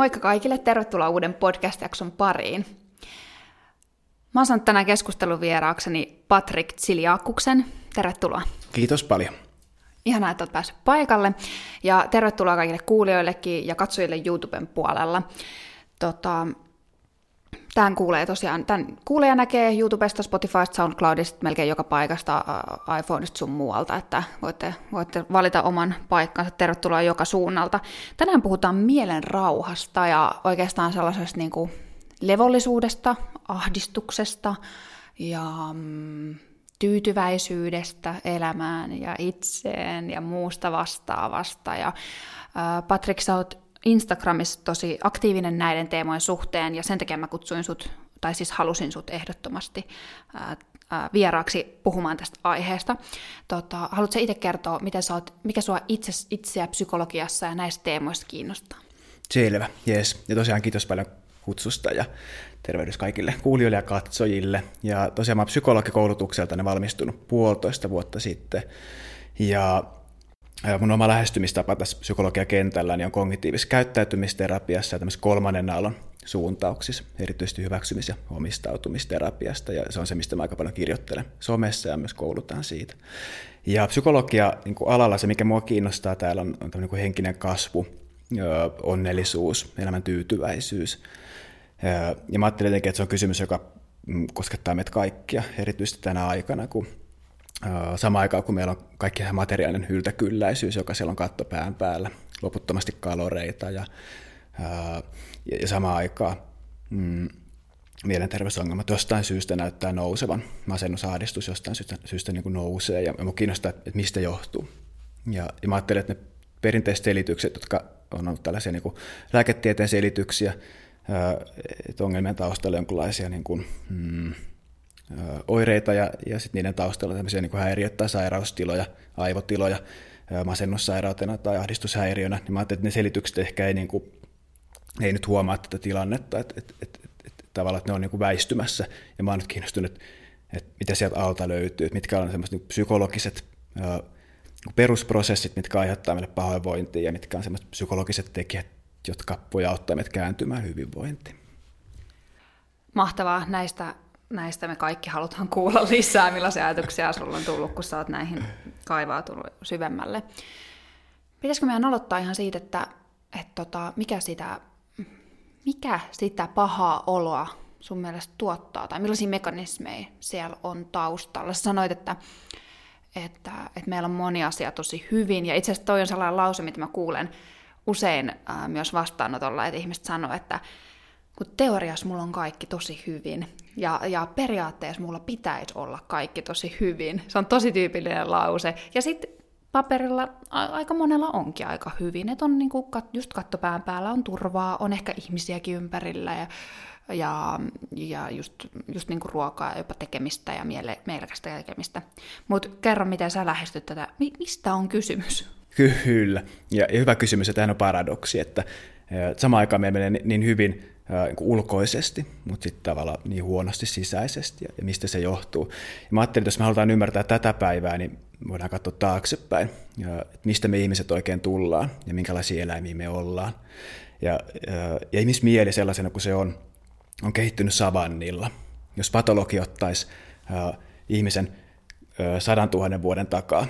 Moikka kaikille, tervetuloa uuden podcast-jakson pariin. Mä oon saanut tänään keskustelun vieraakseni Patrik Tsiliakuksen. Tervetuloa. Kiitos paljon. Ihanaa, että olet päässyt paikalle. Ja tervetuloa kaikille kuulijoillekin ja katsojille YouTuben puolella. Tota, Tämän kuulee tosiaan, tämän kuulee ja näkee YouTubesta, Spotifysta, SoundCloudista, melkein joka paikasta, iPhoneista sun muualta, että voitte, voitte valita oman paikkansa. Tervetuloa joka suunnalta. Tänään puhutaan mielen rauhasta ja oikeastaan sellaisesta niin kuin levollisuudesta, ahdistuksesta ja mm, tyytyväisyydestä elämään ja itseen ja muusta vastaavasta. Ja, äh, Patrik, sä oot Instagramissa tosi aktiivinen näiden teemojen suhteen, ja sen takia mä kutsuin sut, tai siis halusin sut ehdottomasti ää, ää, vieraaksi puhumaan tästä aiheesta. Tota, haluatko itse kertoa, miten sä oot, mikä sua itse, itseä psykologiassa ja näistä teemoista kiinnostaa? Selvä, yes. Ja tosiaan kiitos paljon kutsusta ja tervehdys kaikille kuulijoille ja katsojille. Ja tosiaan mä oon psykologikoulutukselta valmistunut puolitoista vuotta sitten. Ja mun oma lähestymistapa tässä psykologiakentällä niin on kognitiivisessa käyttäytymisterapiassa ja tämmöisessä kolmannen aallon suuntauksissa, erityisesti hyväksymis- ja omistautumisterapiasta, ja se on se, mistä mä aika paljon kirjoittelen somessa ja myös koulutaan siitä. Ja psykologia niin kuin alalla se, mikä mua kiinnostaa täällä, on, on niin kuin henkinen kasvu, onnellisuus, elämän tyytyväisyys. Ja mä ajattelin että se on kysymys, joka mm, koskettaa meitä kaikkia, erityisesti tänä aikana, kun Samaan aikaan, kun meillä on kaikki materiaalinen hyltäkylläisyys, joka siellä on katto pään päällä, loputtomasti kaloreita ja, ja, ja samaan aikaan mm, mielenterveysongelmat jostain syystä näyttää nousevan. Masennusahdistus jostain syystä, syystä niin kuin nousee ja minua kiinnostaa, että mistä johtuu. Ja, ja mä ajattelin, että ne perinteiset selitykset, jotka on ollut tällaisia niin kuin lääketieteen selityksiä, että ongelmien taustalla jonkinlaisia niin kuin, mm, oireita ja, ja sitten niiden taustalla tämmöisiä niin häiriöitä tai sairaustiloja, aivotiloja masennussairautena tai ahdistushäiriönä, niin mä ajattelin, että ne selitykset ehkä ei, niin kuin, ei nyt huomaa tätä tilannetta, että, että, että, että, että tavallaan että ne on niin kuin väistymässä. Ja mä oon nyt kiinnostunut, että, mitä sieltä alta löytyy, että mitkä on semmoiset niin psykologiset ää, perusprosessit, mitkä aiheuttaa meille pahoinvointia ja mitkä on semmoiset psykologiset tekijät, jotka voi auttaa meitä kääntymään hyvinvointiin. Mahtavaa. Näistä näistä me kaikki halutaan kuulla lisää, millaisia ajatuksia sulla on tullut, kun sä oot näihin kaivautunut syvemmälle. Pitäisikö meidän aloittaa ihan siitä, että, että tota, mikä, sitä, mikä sitä pahaa oloa sun mielestä tuottaa, tai millaisia mekanismeja siellä on taustalla? Sä sanoit, että, että, että meillä on moni asia tosi hyvin, ja itse asiassa toi on sellainen lause, mitä mä kuulen usein ää, myös vastaanotolla, että ihmiset sanoo, että kun teoriassa mulla on kaikki tosi hyvin ja, ja periaatteessa mulla pitäisi olla kaikki tosi hyvin. Se on tosi tyypillinen lause. Ja sitten paperilla aika monella onkin aika hyvin. Että on niinku, just kattopään päällä on turvaa, on ehkä ihmisiäkin ympärillä ja, ja, ja just, just niinku ruokaa jopa tekemistä ja miele- mielekästä tekemistä. Mutta kerro, miten sä lähestyt tätä. Mi- mistä on kysymys? Kyllä. Ja, ja hyvä kysymys, ja tämähän on paradoksi, että samaan aikaan meillä menee niin hyvin niin ulkoisesti, mutta sitten tavallaan niin huonosti sisäisesti ja, mistä se johtuu. Ja mä ajattelin, että jos me halutaan ymmärtää tätä päivää, niin voidaan katsoa taaksepäin, ja, että mistä me ihmiset oikein tullaan ja minkälaisia eläimiä me ollaan. Ja, ja, ihmismieli sellaisena kuin se on, on kehittynyt savannilla. Jos patologi ottaisi äh, ihmisen äh, sadan tuhannen vuoden takaa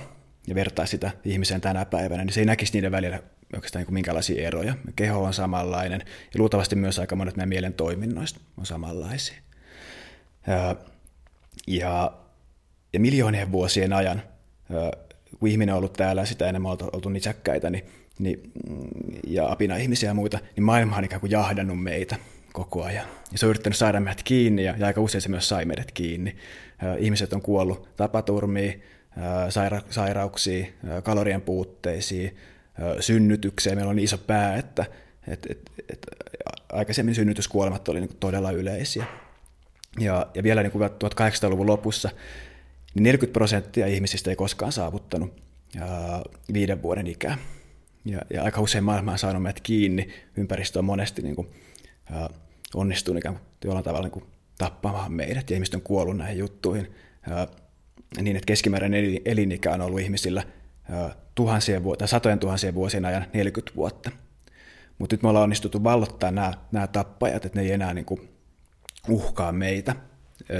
ja vertaisi sitä ihmiseen tänä päivänä, niin se ei näkisi niiden välillä oikeastaan niin minkälaisia eroja. Keho on samanlainen ja luultavasti myös aika monet meidän mielen toiminnoista on samanlaisia. Ja, ja, ja miljoonien vuosien ajan, kun ihminen on ollut täällä sitä enemmän oltu, oltu nisäkkäitä niin, niin, ja apina ihmisiä ja muita, niin maailma on ikään kuin jahdannut meitä koko ajan. Ja se on yrittänyt saada meidät kiinni ja, ja aika usein se myös sai meidät kiinni. Ihmiset on kuollut tapaturmiin, saira- sairauksiin, kalorien puutteisiin, synnytykseen. Meillä on niin iso pää, että et, et, et, aikaisemmin synnytyskuolemat oli niin todella yleisiä. Ja, ja vielä niin 1800-luvun lopussa niin 40 prosenttia ihmisistä ei koskaan saavuttanut ja, viiden vuoden ikää. Ja, ja aika usein maailma on saanut meidät kiinni. Ympäristö on monesti niin kuin, ja, onnistunut ikään kuin jollain tavalla niin kuin, tappamaan meidät ja ihmiset on kuollut näihin juttuihin. Ja, niin, että keskimääräinen elinikä on ollut ihmisillä tuhansien vuotta, satojen tuhansien vuosien ajan 40 vuotta. Mutta nyt me ollaan onnistuttu vallottaa nämä, nämä tappajat, että ne ei enää niin kuin uhkaa meitä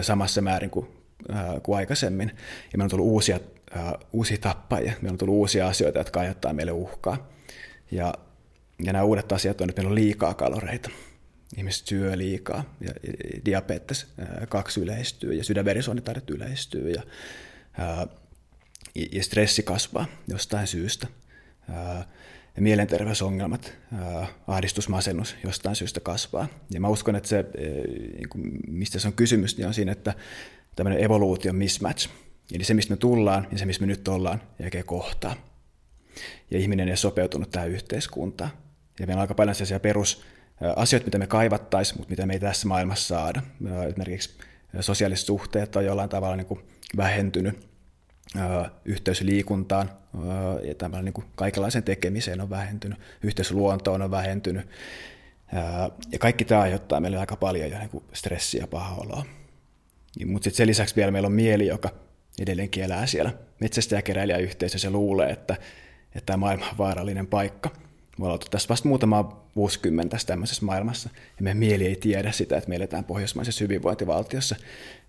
samassa määrin kuin, äh, kuin aikaisemmin. Ja meillä on tullut uusia, äh, uusia tappajia, meillä on tullut uusia asioita, jotka aiheuttaa meille uhkaa. Ja, ja nämä uudet asiat on, että meillä on liikaa kaloreita. Ihmiset syö liikaa, ja diabetes kaksi yleistyy, ja sydänverisuonitaudit yleistyy, ja, ja stressi kasvaa jostain syystä. Ja mielenterveysongelmat, ahdistusmasennus jostain syystä kasvaa. Ja mä uskon, että se, niin mistä se on kysymys, niin on siinä, että tämmöinen evoluution mismatch, eli se, mistä me tullaan ja se, missä me nyt ollaan, jälkeen kohtaa. Ja ihminen ei sopeutunut tähän yhteiskuntaan. Ja meillä on aika paljon sellaisia perusasioita, mitä me kaivattaisiin, mutta mitä me ei tässä maailmassa saada. Esimerkiksi sosiaaliset suhteet on jollain tavalla niin kuin vähentynyt yhteys liikuntaan ja tämmöinen niin kuin kaikenlaisen tekemiseen on vähentynyt, yhteys luontoon on vähentynyt. Ja kaikki tämä aiheuttaa meille aika paljon jo niin stressiä ja pahaa oloa. Mutta sen lisäksi vielä meillä on mieli, joka edelleenkin elää siellä metsästäjäkeräilijäyhteisössä ja luulee, että, että tämä maailma on vaarallinen paikka. Me ollaan tässä vasta muutama vuosikymmen tässä tämmöisessä maailmassa, ja meidän mieli ei tiedä sitä, että me eletään pohjoismaisessa hyvinvointivaltiossa,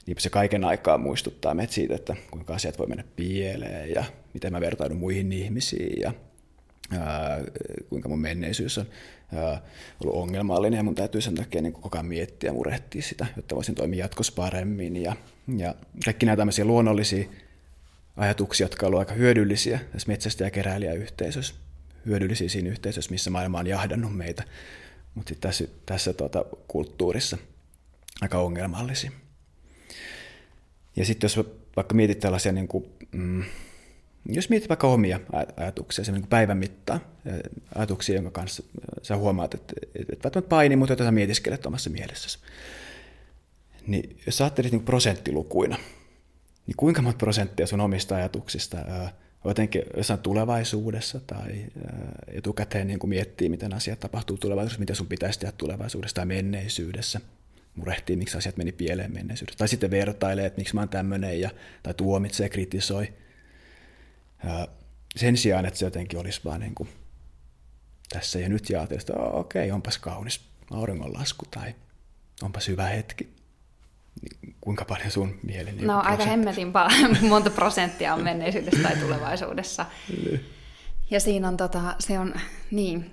niin se kaiken aikaa muistuttaa meitä siitä, että kuinka asiat voi mennä pieleen ja miten mä vertaudun muihin ihmisiin ja ää, kuinka mun menneisyys on ää, ollut ongelmallinen ja mun täytyy sen takia niin koko ajan miettiä ja murehtia sitä, jotta voisin toimia jatkossa paremmin. Ja, ja kaikki nämä tämmöisiä luonnollisia ajatuksia, jotka ovat aika hyödyllisiä tässä metsästä- ja keräilijäyhteisössä, hyödyllisiä siinä yhteisössä, missä maailma on jahdannut meitä, mutta tässä, tässä tuota, kulttuurissa aika ongelmallisia. Ja sitten jos vaikka mietit tällaisia, niin kuin, mm, jos mietit vaikka omia ajatuksia, se niin päivän mittaan, ajatuksia, jonka kanssa sä huomaat, että, että välttämättä paini, mutta joita sä mietiskelet omassa mielessäsi. Niin jos sä ajattelit niin prosenttilukuina, niin kuinka monta prosenttia sun omista ajatuksista jotenkin jossain tulevaisuudessa tai etukäteen niin miettii, miten asiat tapahtuu tulevaisuudessa, mitä sun pitäisi tehdä tulevaisuudessa tai menneisyydessä – murehtii, miksi asiat meni pieleen menneisyydessä. Tai sitten vertailee, että miksi mä oon tämmöinen, ja, tai tuomitsee, kritisoi. Ja sen sijaan, että se jotenkin olisi vaan niin kuin tässä ja nyt ja että okei, okay, onpas kaunis auringonlasku tai onpas hyvä hetki. Niin kuinka paljon sun mieli? Niin no aika hemmetin paljon, monta prosenttia on menneisyydessä tai tulevaisuudessa. Niin. Ja siinä on, tota, se on, niin,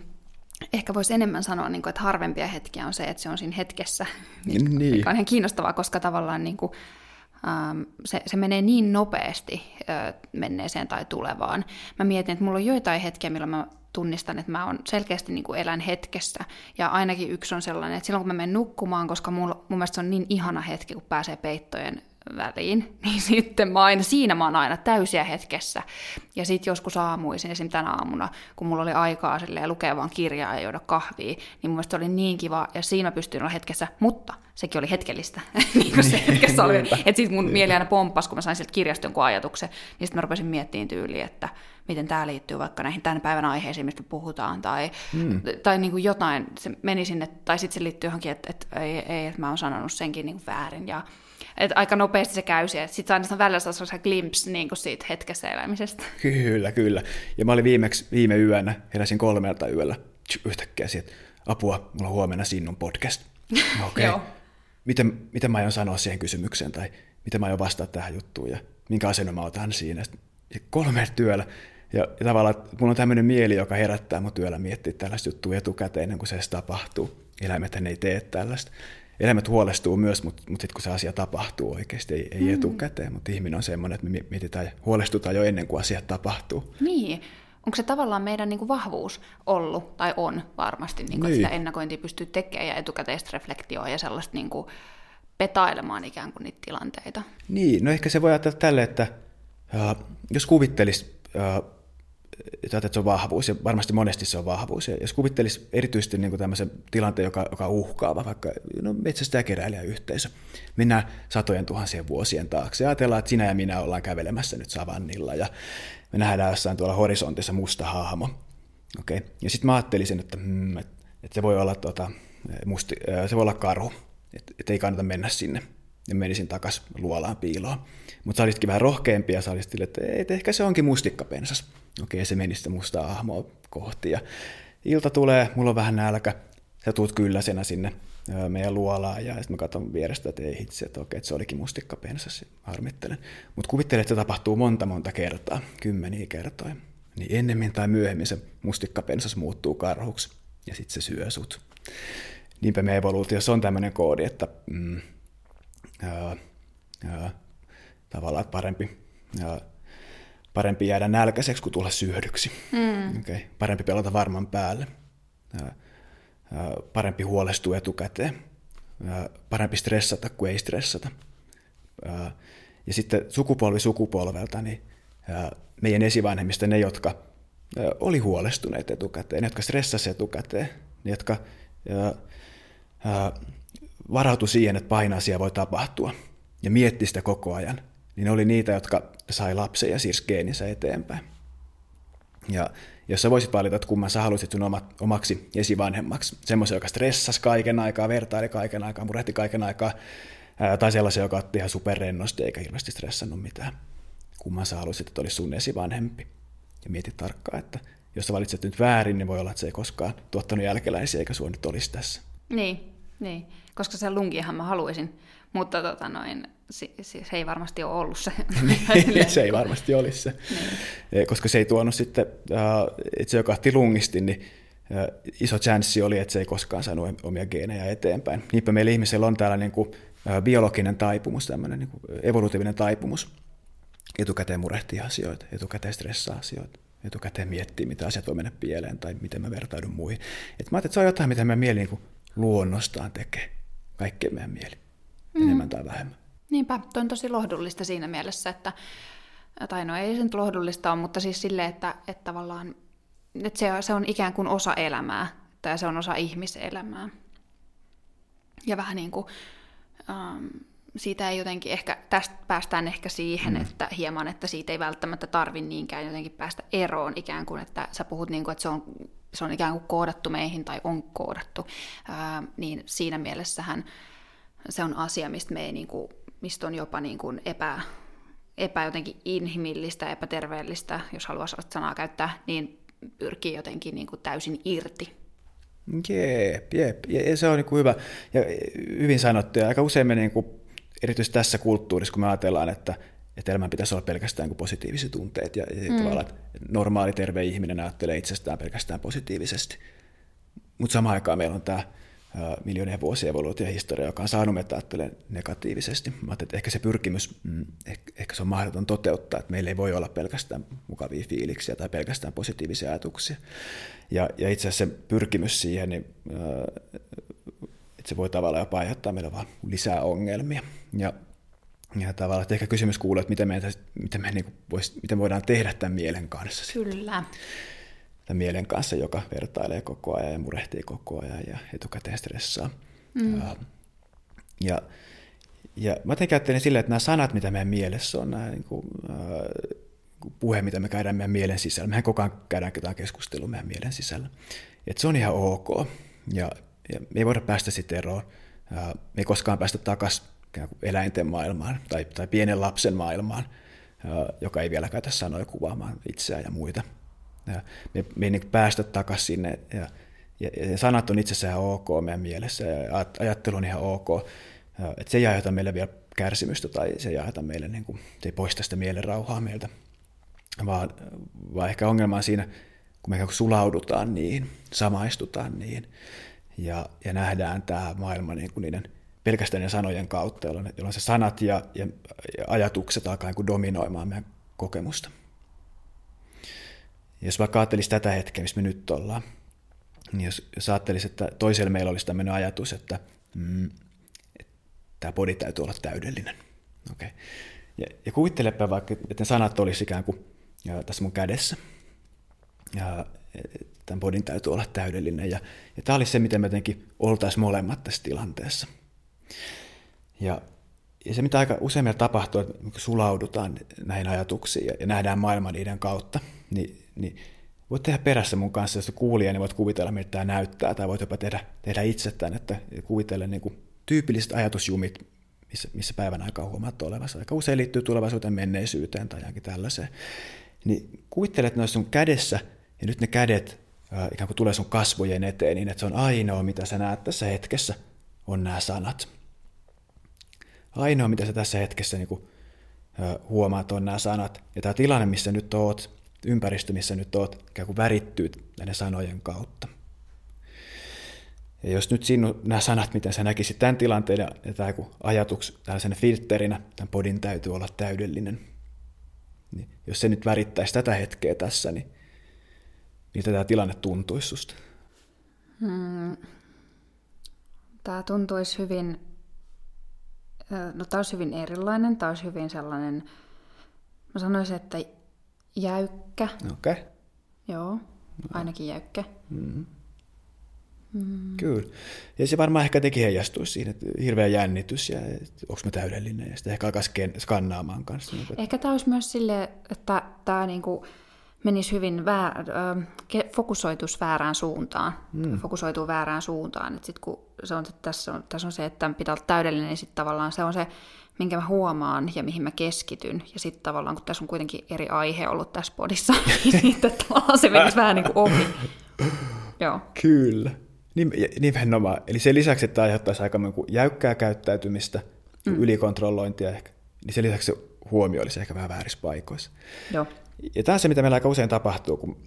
ehkä voisi enemmän sanoa, niin kuin, että harvempia hetkiä on se, että se on siinä hetkessä, niin. mikä on ihan kiinnostavaa, koska tavallaan niin kuin, ähm, se, se menee niin nopeasti äh, menneeseen tai tulevaan. Mä mietin, että mulla on joitain hetkiä, milloin mä tunnistan, että mä oon selkeästi niin kuin elän hetkessä. Ja ainakin yksi on sellainen, että silloin kun mä menen nukkumaan, koska mulla, mun mielestä se on niin ihana hetki, kun pääsee peittojen väliin, niin sitten mä aina, siinä mä oon aina täysiä hetkessä. Ja sitten joskus aamuisin, esimerkiksi tänä aamuna, kun mulla oli aikaa lukea vaan kirjaa ja juoda kahvia, niin mun mielestä oli niin kiva, ja siinä pystyin olla hetkessä, mutta sekin oli hetkellistä. niin kuin se niin, hetkessä oli. Että sitten mun mieli aina pomppas, kun mä sain sieltä kirjasta jonkun ajatuksen, niin sitten mä rupesin miettimään tyyliin, että miten tämä liittyy vaikka näihin tämän päivän aiheisiin, mistä puhutaan, tai, mm. tai niin kuin jotain, se meni sinne, tai sitten se liittyy johonkin, että, että ei, ei, että mä oon sanonut senkin niin kuin väärin, ja että aika nopeasti se käy siellä. Sitten aina välillä saa sellaisen glimpse niin kuin siitä hetkessä elämisestä. Kyllä, kyllä. Ja mä olin viimeksi viime yönä, heräsin kolmelta yöllä yhtäkkiä että apua, mulla on huomenna Sinnun podcast. Okei. Okay. miten, miten mä aion sanoa siihen kysymykseen tai miten mä aion vastata tähän juttuun ja minkä asennon mä otan siinä. Ja kolmelta työllä. Ja, ja tavallaan, että mulla on tämmöinen mieli, joka herättää mun työllä miettiä tällaista juttua etukäteen ennen kuin se edes tapahtuu. Eläimet ei tee tällaista eläimet huolestuu myös, mutta, mutta sitten kun se asia tapahtuu oikeasti, ei, ei mm. etukäteen, mutta ihminen on semmoinen, että me mietitään, huolestutaan jo ennen kuin asiat tapahtuu. Niin, onko se tavallaan meidän niin kuin vahvuus ollut, tai on varmasti, niin kuin, niin. että sitä ennakointia pystyy tekemään ja etukäteistä reflektioa ja sellaista niin kuin, petailemaan ikään kuin niitä tilanteita. Niin, no ehkä se voi ajatella tälle, että uh, jos kuvittelisi uh, että se on vahvuus, ja varmasti monesti se on vahvuus. Ja jos kuvittelisi erityisesti niin kuin tämmöisen tilanteen, joka, joka uhkaava, vaikka no, metsästä ja yhteisö, mennään satojen tuhansien vuosien taakse, ja ajatellaan, että sinä ja minä ollaan kävelemässä nyt savannilla, ja me nähdään jossain tuolla horisontissa musta hahmo. Okay. Ja sitten mä ajattelisin, että, mm, että, se voi olla, tota, musti, se voi olla karhu, että, että ei kannata mennä sinne ja menisin takas luolaan piiloon. Mutta sä olisikin vähän rohkeampi ja sä olisit, että, että ehkä se onkin mustikkapensas. Okei, se meni sitä mustaa ahmoa kohti. Ja, ilta tulee, mulla on vähän nälkä, sä tuut kylläisenä sinne meidän luolaan ja sitten mä katson vierestä, että ei hitsi, että okei, että se olikin mustikkapensas, harmittelen. Mutta kuvittelen, että se tapahtuu monta monta kertaa, kymmeniä kertoja. Niin ennemmin tai myöhemmin se mustikkapensas muuttuu karhuksi ja sitten se syö sut. Niinpä me evoluutiossa on tämmöinen koodi, että mm, ää, ää, tavallaan parempi, ää, parempi jäädä nälkäiseksi kuin tulla syödyksi. Mm. Okay. Parempi pelata varman päälle. Ää, parempi huolestua etukäteen, parempi stressata kuin ei stressata. Ja sitten sukupolvi sukupolvelta, niin meidän esivanhemmista ne, jotka oli huolestuneet etukäteen, ne, jotka stressasivat etukäteen, ne, jotka varautui siihen, että pahin voi tapahtua ja mietti sitä koko ajan, niin oli niitä, jotka sai lapsen ja siirsi geeninsä eteenpäin. Ja jos sä voisit valita, että kumman sä haluaisit sun omaksi esivanhemmaksi, semmoisen, joka stressasi kaiken aikaa, vertaili kaiken aikaa, murehti kaiken aikaa, tai sellaisen, joka otti ihan superrennosti eikä hirveästi stressannut mitään. Kumman sä haluaisit, että olisi sun esivanhempi. Ja mieti tarkkaan, että jos sä valitset nyt väärin, niin voi olla, että se ei koskaan tuottanut jälkeläisiä, eikä sua nyt olisi tässä. Niin, niin. Koska se lunkihan mä haluaisin, mutta tota noin, se, se, se ei varmasti ole ollut se. Niin, se ei varmasti olisi se, niin. koska se ei tuonut sitten, että se joka lungisti, niin iso chanssi oli, että se ei koskaan saanut omia geenejä eteenpäin. Niinpä meillä ihmisellä on täällä niin kuin biologinen taipumus, tämmöinen niin kuin evolutiivinen taipumus etukäteen murehtia asioita, etukäteen stressaa asioita, etukäteen miettiä, mitä asiat voi mennä pieleen tai miten mä vertaudun muihin. Et mä ajattelin, että se on jotain, mitä meidän mieli niin luonnostaan tekee, kaikkeen meidän mieli, mm. enemmän tai vähemmän. Niinpä, toi on tosi lohdullista siinä mielessä, että, tai no ei se nyt lohdullista ole, mutta siis sille, että, että tavallaan että se, se on ikään kuin osa elämää, tai se on osa ihmiselämää. Ja vähän niin kuin, ähm, siitä ei jotenkin ehkä, tästä päästään ehkä siihen, mm. että hieman, että siitä ei välttämättä tarvi niinkään jotenkin päästä eroon, ikään kuin, että sä puhut niin kuin, että se on, se on ikään kuin koodattu meihin tai on koodattu, ähm, niin siinä mielessähän se on asia, mistä me ei niin kuin mistä on jopa niin kuin epä, epä jotenkin inhimillistä, epäterveellistä, jos haluaa sanaa käyttää, niin pyrkii jotenkin niin kuin täysin irti. Jep, jep. Ja se on niin kuin hyvä ja hyvin sanottu. Ja aika usein me niin kuin, erityisesti tässä kulttuurissa, kun me ajatellaan, että, että elämän pitäisi olla pelkästään kuin positiiviset tunteet ja, ja mm. tavallaan, että normaali terve ihminen ajattelee itsestään pelkästään positiivisesti. Mutta samaan aikaan meillä on tämä miljoonien vuosien evoluutiohistoria, joka on saanut meitä ajattelemaan negatiivisesti. Mä että ehkä se pyrkimys, mm, ehkä se on mahdoton toteuttaa, että meillä ei voi olla pelkästään mukavia fiiliksiä tai pelkästään positiivisia ajatuksia. Ja, ja itse asiassa se pyrkimys siihen, niin, että se voi tavallaan jopa aiheuttaa meille vaan lisää ongelmia. Ja, ja tavallaan, että ehkä kysymys kuuluu, että miten, me, miten, me niin vois, miten voidaan tehdä tämän mielen kanssa. Kyllä tämän mielen kanssa, joka vertailee koko ajan ja murehtii koko ajan ja etukäteen stressaa. Mm. Ja, ja mä jotenkin ajattelen silleen, että nämä sanat, mitä meidän mielessä on, nämä niin kuin, äh, puhe, mitä me käydään meidän mielen sisällä, mehän koko ajan käydään jotain keskustelua meidän mielen sisällä, että se on ihan ok. Ja, ja me ei voida päästä sitten eroon. Äh, me ei koskaan päästä takaisin eläinten maailmaan tai, tai pienen lapsen maailmaan, joka ei vielä käytä sanoja kuvaamaan itseään ja muita. Ja me, me ei niin päästä takaisin sinne. Ja, ja, ja sanat on itsessään ok meidän mielessä ja ajattelu on ihan ok. Että se ei aiheuta meille vielä kärsimystä tai se ei aiheuta meille, niin kuin, se ei poista sitä mielen rauhaa meiltä. Vaan, vaan ehkä ongelma on siinä, kun me sulaudutaan niihin, samaistutaan niihin ja, ja nähdään tämä maailma niin kuin niiden pelkästään ne sanojen kautta, jolloin, jolloin se sanat ja, ja, ja ajatukset alkaa niin dominoimaan meidän kokemusta. Jos vaikka ajattelisi tätä hetkeä, missä me nyt ollaan, niin jos, jos ajattelisi, että toisella meillä olisi tämmöinen ajatus, että, mm, tämä body täytyy olla täydellinen. Okay. Ja, ja kuvittelepa vaikka, että ne sanat olisi ikään kuin ja tässä mun kädessä. Ja tämän bodin täytyy olla täydellinen. Ja, ja tämä olisi se, miten me jotenkin oltaisiin molemmat tässä tilanteessa. Ja, ja se, mitä aika usein meillä tapahtuu, että me sulaudutaan näihin ajatuksiin ja, ja nähdään maailma niiden kautta, niin niin voit tehdä perässä mun kanssa, jos kuulija, niin voit kuvitella, miltä tämä näyttää, tai voit jopa tehdä, tehdä itse tämän, että kuvitella niin kuin tyypilliset ajatusjumit, missä, missä päivän aikaa huomaat olevassa. Aika usein liittyy tulevaisuuteen, menneisyyteen tai johonkin tällaiseen. Niin kuvittele, että ne sun kädessä, ja nyt ne kädet ikään kuin tulee sun kasvojen eteen niin, että se on ainoa, mitä sä näet tässä hetkessä, on nämä sanat. Ainoa, mitä sä tässä hetkessä niin kuin, huomaat, on nämä sanat. Ja tämä tilanne, missä nyt oot, ympäristö, missä nyt oot, ikään kuin värittyy näiden sanojen kautta. Ja jos nyt sinun nämä sanat, miten sä näkisit tämän tilanteen ja tämä ajatuks tällaisena filterinä, tämän podin täytyy olla täydellinen. Niin jos se nyt värittäisi tätä hetkeä tässä, niin miltä tämä tilanne tuntuisi susta? Hmm. Tämä tuntuisi hyvin, no tämä olisi hyvin erilainen, tämä olisi hyvin sellainen, mä sanoisin, että jäykkä. Okei. Okay. Joo, ainakin jäykkä. Mm-hmm. Mm. Kyllä. Ja se varmaan ehkä teki heijastuisi siinä, että hirveä jännitys ja onko mä täydellinen ja sitten ehkä alkaa skannaamaan kanssa. Niin ehkä tämä olisi myös sille, että tämä niinku menisi hyvin väär, fokusoitus väärään suuntaan, mm. fokusoituu väärään suuntaan. Et sit kun se on, että tässä, on, tässä on se, että pitää olla täydellinen, niin sitten tavallaan se on se, minkä mä huomaan ja mihin mä keskityn. Ja sitten tavallaan, kun tässä on kuitenkin eri aihe ollut tässä podissa, niin sitten tavallaan se menisi vähän niin kuin ohi. Joo. Kyllä. Nimenomaan. Eli sen lisäksi, että aiheuttaisi aika niin jäykkää käyttäytymistä, mm. ylikontrollointia ehkä, niin sen lisäksi se huomio olisi ehkä vähän väärissä paikoissa. Joo. Ja tämä on se, mitä meillä aika usein tapahtuu, kun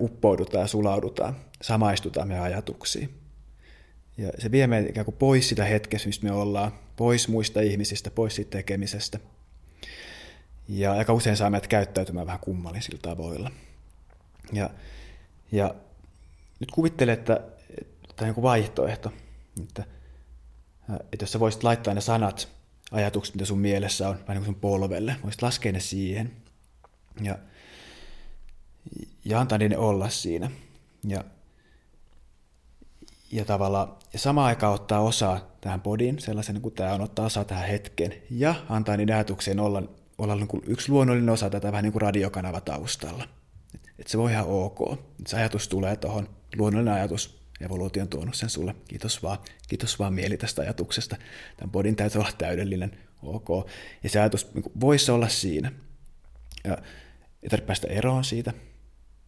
uppoudutaan ja sulaudutaan, samaistutaan meidän ajatuksiin. Ja se vie meitä ikään kuin pois sitä hetkestä, mistä me ollaan, pois muista ihmisistä, pois siitä tekemisestä. Ja aika usein saa meidät käyttäytymään vähän kummallisilla tavoilla. Ja, ja nyt kuvittele, että tämä on joku vaihtoehto, että, että jos sä voisit laittaa ne sanat, ajatukset, mitä sun mielessä on, vähän niin kuin sun polvelle, voisit laskea ne siihen ja, ja antaa niiden olla siinä. Ja, ja tavallaan ja samaan aikaan ottaa osaa tähän podiin, sellaisen kuin tämä on, ottaa osaa tähän hetken ja antaa niiden ajatuksien olla, olla niin kuin yksi luonnollinen osa tätä vähän niin kuin radiokanava taustalla. Että et se voi ihan ok. Et se ajatus tulee tuohon, luonnollinen ajatus, evoluutio on tuonut sen sulle. Kiitos vaan, kiitos vaan mieli tästä ajatuksesta. Tämän bodin täytyy olla täydellinen, ok. Ja se ajatus niin voisi olla siinä. Ja ei tarvitse päästä eroon siitä,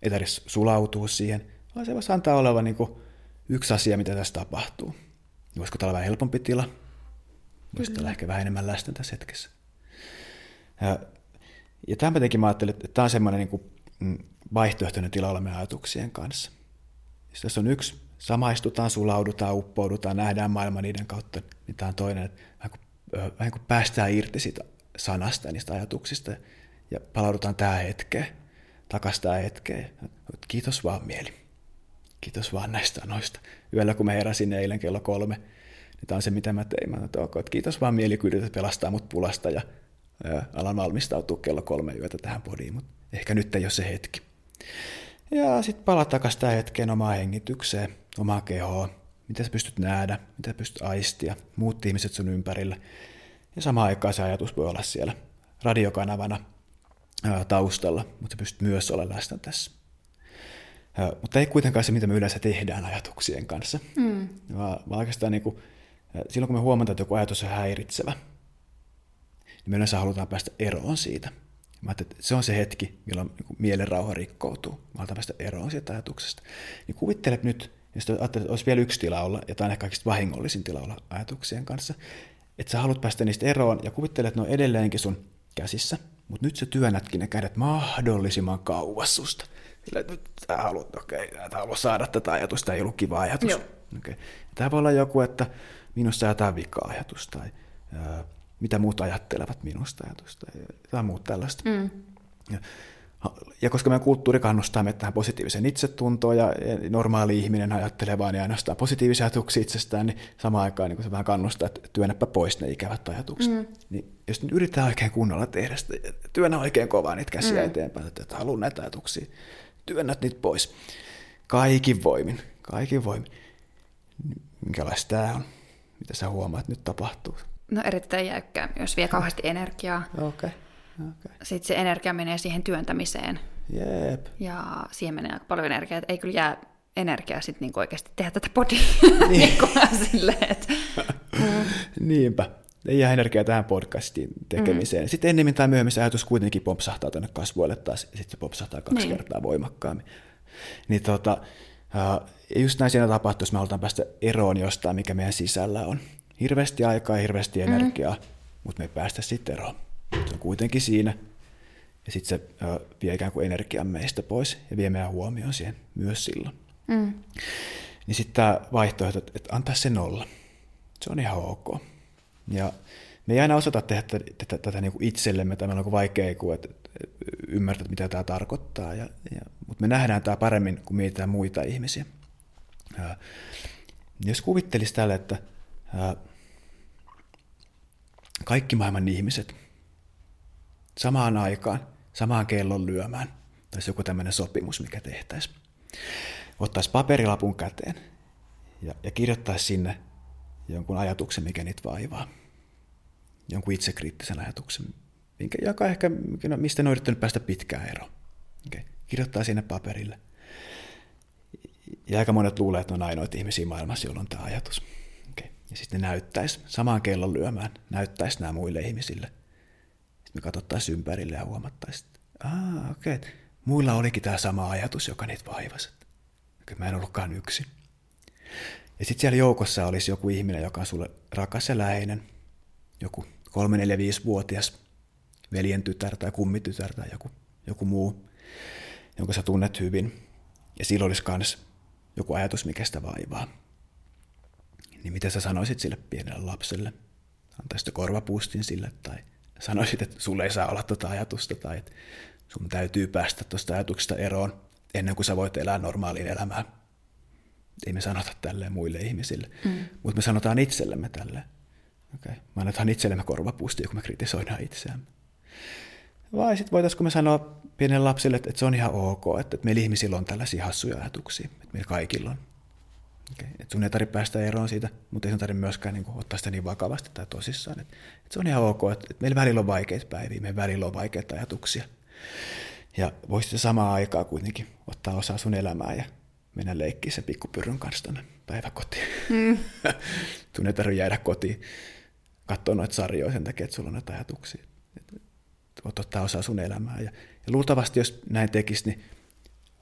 ei tarvitse sulautua siihen, vaan se voisi antaa olevan niin kuin yksi asia, mitä tässä tapahtuu. Voisiko tämä olla vähän helpompi tila? Voisi olla ehkä vähän enemmän läsnä tässä hetkessä. Ja, ja tämän jotenkin mä ajattelin, että tämä on semmoinen niin vaihtoehtoinen tila olla ajatuksien kanssa. Siis tässä on yksi samaistutaan, sulaudutaan, uppoudutaan, nähdään maailma niiden kautta, niin tämä on toinen, että vähän kuin, vähän kuin päästään irti siitä sanasta ja niistä ajatuksista ja palaudutaan tähän hetkeen, takaisin tähän hetkeen. Kiitos vaan mieli. Kiitos vaan näistä sanoista. Yöllä kun mä heräsin eilen kello kolme, niin tämä on se, mitä mä tein. Mä että, okay, että kiitos vaan mieli, kun yrität pelastaa mut pulasta ja ää, alan valmistautua kello kolme yötä tähän podiin, mutta ehkä nyt ei ole se hetki. Ja sitten palata takaisin tähän hetkeen omaan hengitykseen, omaa kehoa, mitä sä pystyt nähdä, mitä pystyt aistia, muut ihmiset sun ympärillä. Ja samaan aikaan se ajatus voi olla siellä radiokanavana ää, taustalla, mutta sä pystyt myös olla läsnä tässä. Ää, mutta ei kuitenkaan se, mitä me yleensä tehdään ajatuksien kanssa, mm. vaan, vaan oikeastaan niin kuin, silloin kun me huomataan, että joku ajatus on häiritsevä, niin me yleensä halutaan päästä eroon siitä – Mä että se on se hetki, milloin niin mielen rauha rikkoutuu. Mä haluan päästä eroon siitä ajatuksesta. Niin kuvittele nyt, jos ajattelet, että olisi vielä yksi tila olla, ja tämä on ehkä kaikista vahingollisin tila olla ajatuksien kanssa, että sä haluat päästä niistä eroon, ja kuvittele, että ne on edelleenkin sun käsissä, mutta nyt sä työnnätkin ne kädet mahdollisimman kauas susta. Sillä, nyt sä haluat, okei, okay, sä haluat saada tätä ajatusta, ei ollut kiva ajatus. Joo. Okay. Tämä voi olla joku, että minusta jotain vika-ajatus, tai mitä muut ajattelevat minusta ajatusta tai muut tällaista. Mm. Ja, ja koska meidän kulttuuri kannustaa meitä tähän positiiviseen itsetuntoon ja normaali ihminen ajattelee vain ja ainoastaan positiivisia ajatuksia itsestään, niin samaan aikaan niin se vähän kannustaa, että työnnäpä pois ne ikävät ajatukset. Mm. Niin jos nyt yritetään oikein kunnolla tehdä sitä, työnnä oikein kovaa niitä käsiä mm. eteenpäin, että, haluan näitä ajatuksia, työnnät niitä pois. Kaikin voimin, kaikin voimin. Minkälaista tämä on? Mitä sä huomaat, että nyt tapahtuu? No erittäin jäykkää myös, vie kauheasti energiaa. Okay. Okay. Sitten se energia menee siihen työntämiseen. Jep. Ja siihen menee aika paljon energiaa, ei kyllä jää energiaa sitten niinku oikeasti tehdä tätä podia. Niin. silleen, että... Niinpä. Ei jää energiaa tähän podcastiin tekemiseen. Mm. Sitten ennemmin tai myöhemmin se ajatus kuitenkin popsahtaa tuonne kasvoille taas, sitten se popsahtaa kaksi niin. kertaa voimakkaammin. Niin tota, ja just näin siinä tapahtuu, jos me halutaan päästä eroon jostain, mikä meidän sisällä on. Hirveästi aikaa hirveästi mm. energiaa, mm. mutta me ei päästä sitten eroon. Se on kuitenkin siinä. Ja sitten se ö, vie ikään kuin energian meistä pois ja vie meidän huomioon siihen myös silloin. Mm. Niin sitten tämä vaihtoehto, että antaa se nolla. Se on ihan ok. Ja me ei aina osata tehdä tätä, tätä, tätä niin kuin itsellemme, tai meillä on vaikea kuin, että ymmärtää, mitä tämä tarkoittaa. Ja, ja, mutta me nähdään tämä paremmin, kun mietitään muita ihmisiä. Ja, jos kuvittelisi tälle, että ää, kaikki maailman ihmiset samaan aikaan, samaan kellon lyömään, tai joku tämmöinen sopimus, mikä tehtäisiin, ottaisi paperilapun käteen ja, ja kirjoittaisi sinne jonkun ajatuksen, mikä niitä vaivaa. Jonkun itsekriittisen ajatuksen, minkä, joka ehkä, no, mistä ne on yrittänyt päästä pitkään eroon. Okay. Kirjoittaa sinne paperille. Ja aika monet luulee, että on ainoita ihmisiä maailmassa, joilla on tämä ajatus. Okay. Ja sitten ne näyttäisi samaan kellon lyömään, näyttäisi nämä muille ihmisille. Sitten me katsottaisiin ympärille ja huomattaisiin, että okei, okay. muilla olikin tämä sama ajatus, joka niitä vaivasi. Okay, mä en ollutkaan yksin. Ja sitten siellä joukossa olisi joku ihminen, joka on sulle rakas ja läheinen, joku 3, 4, 5-vuotias veljen tytär tai kummitytär tai joku, joku muu, jonka sä tunnet hyvin. Ja silloin olisi myös joku ajatus, mikä sitä vaivaa. Niin mitä sä sanoisit sille pienelle lapselle? Antaisit korvapuustin sille tai sanoisit, että sulle ei saa olla tuota ajatusta tai että sun täytyy päästä tuosta ajatuksesta eroon ennen kuin sä voit elää normaaliin elämään. Ei me sanota tälleen muille ihmisille, mm. mutta me sanotaan itsellemme tälleen. Okay. Me annetaan itsellemme korvapuustia, kun me kritisoidaan itseämme. Vai sitten voitaisiinko me sanoa pienelle lapsille, että, se on ihan ok, että, että meillä ihmisillä on tällaisia hassuja ajatuksia, että meillä kaikilla on. Okay. Että sun ei tarvitse päästä eroon siitä, mutta ei sun tarvitse myöskään niin kuin, ottaa sitä niin vakavasti tai tosissaan. Että, että se on ihan ok, että, että meillä välillä on vaikeita päiviä, meillä välillä on vaikeita ajatuksia. Ja voisit samaan aikaa kuitenkin ottaa osaa sun elämää ja mennä leikkiä sen pikkupyrryn kanssa tuonne päiväkotiin. Mm. sun ei tarvitse jäädä kotiin katsoa noita sarjoja sen takia, että sulla on noita ajatuksia. Voit ottaa osaa sun elämään. Ja, ja luultavasti, jos näin tekisi, niin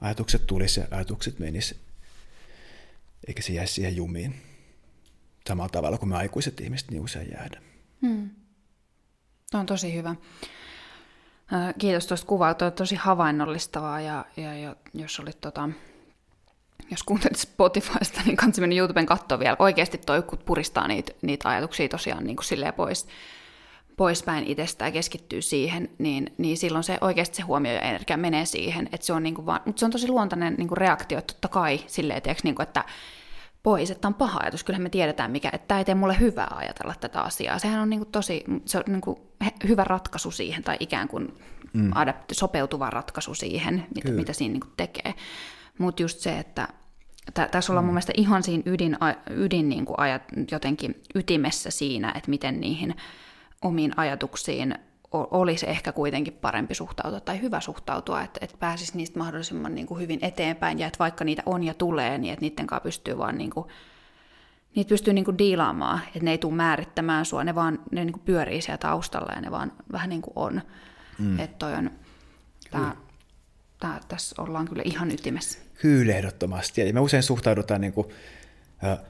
ajatukset tulisi ja ajatukset menisi, eikä se jäisi siihen jumiin. Samalla tavalla kuin me aikuiset ihmiset niin usein jäädä. Hmm. Tämä on tosi hyvä. Kiitos tuosta kuvaa. Tuo on tosi havainnollistavaa ja, ja, jos olit tota, jos kuuntelit Spotifysta, niin kannattaa mennä YouTuben katsoa vielä. Oikeasti toi, puristaa niitä, niitä ajatuksia tosiaan niin kuin silleen pois, poispäin itsestä ja keskittyy siihen, niin, niin silloin se oikeasti se huomio ja energia menee siihen. Että se on niin kuin vaan, mutta se on tosi luontainen niin kuin reaktio, totta kai silleen, tiiäks, niin kuin, että pois, että on paha ajatus. Kyllähän me tiedetään, mikä, että tämä ei tee mulle hyvää ajatella tätä asiaa. Sehän on niin kuin tosi, se on niin kuin hyvä ratkaisu siihen, tai ikään kuin mm. adapti, sopeutuva ratkaisu siihen, mitä, mitä siinä niin kuin tekee. Mutta just se, että tä, tässä ollaan mm. mun mielestä ihan siinä ydin, ydin niin kuin ajat, jotenkin ytimessä siinä, että miten niihin omiin ajatuksiin olisi ehkä kuitenkin parempi suhtautua tai hyvä suhtautua, että, että pääsisi niistä mahdollisimman niin kuin hyvin eteenpäin ja että vaikka niitä on ja tulee, niin että niiden kanssa pystyy vaan niin kuin, niitä pystyy niin kuin diilaamaan, että ne ei tule määrittämään sua, ne vaan ne niin kuin pyörii siellä taustalla ja ne vaan vähän niin kuin on. Mm. Että toi on, tää, tää, tässä ollaan kyllä ihan ytimessä. Kyllä ehdottomasti. Ja me usein suhtaudutaan niin kuin,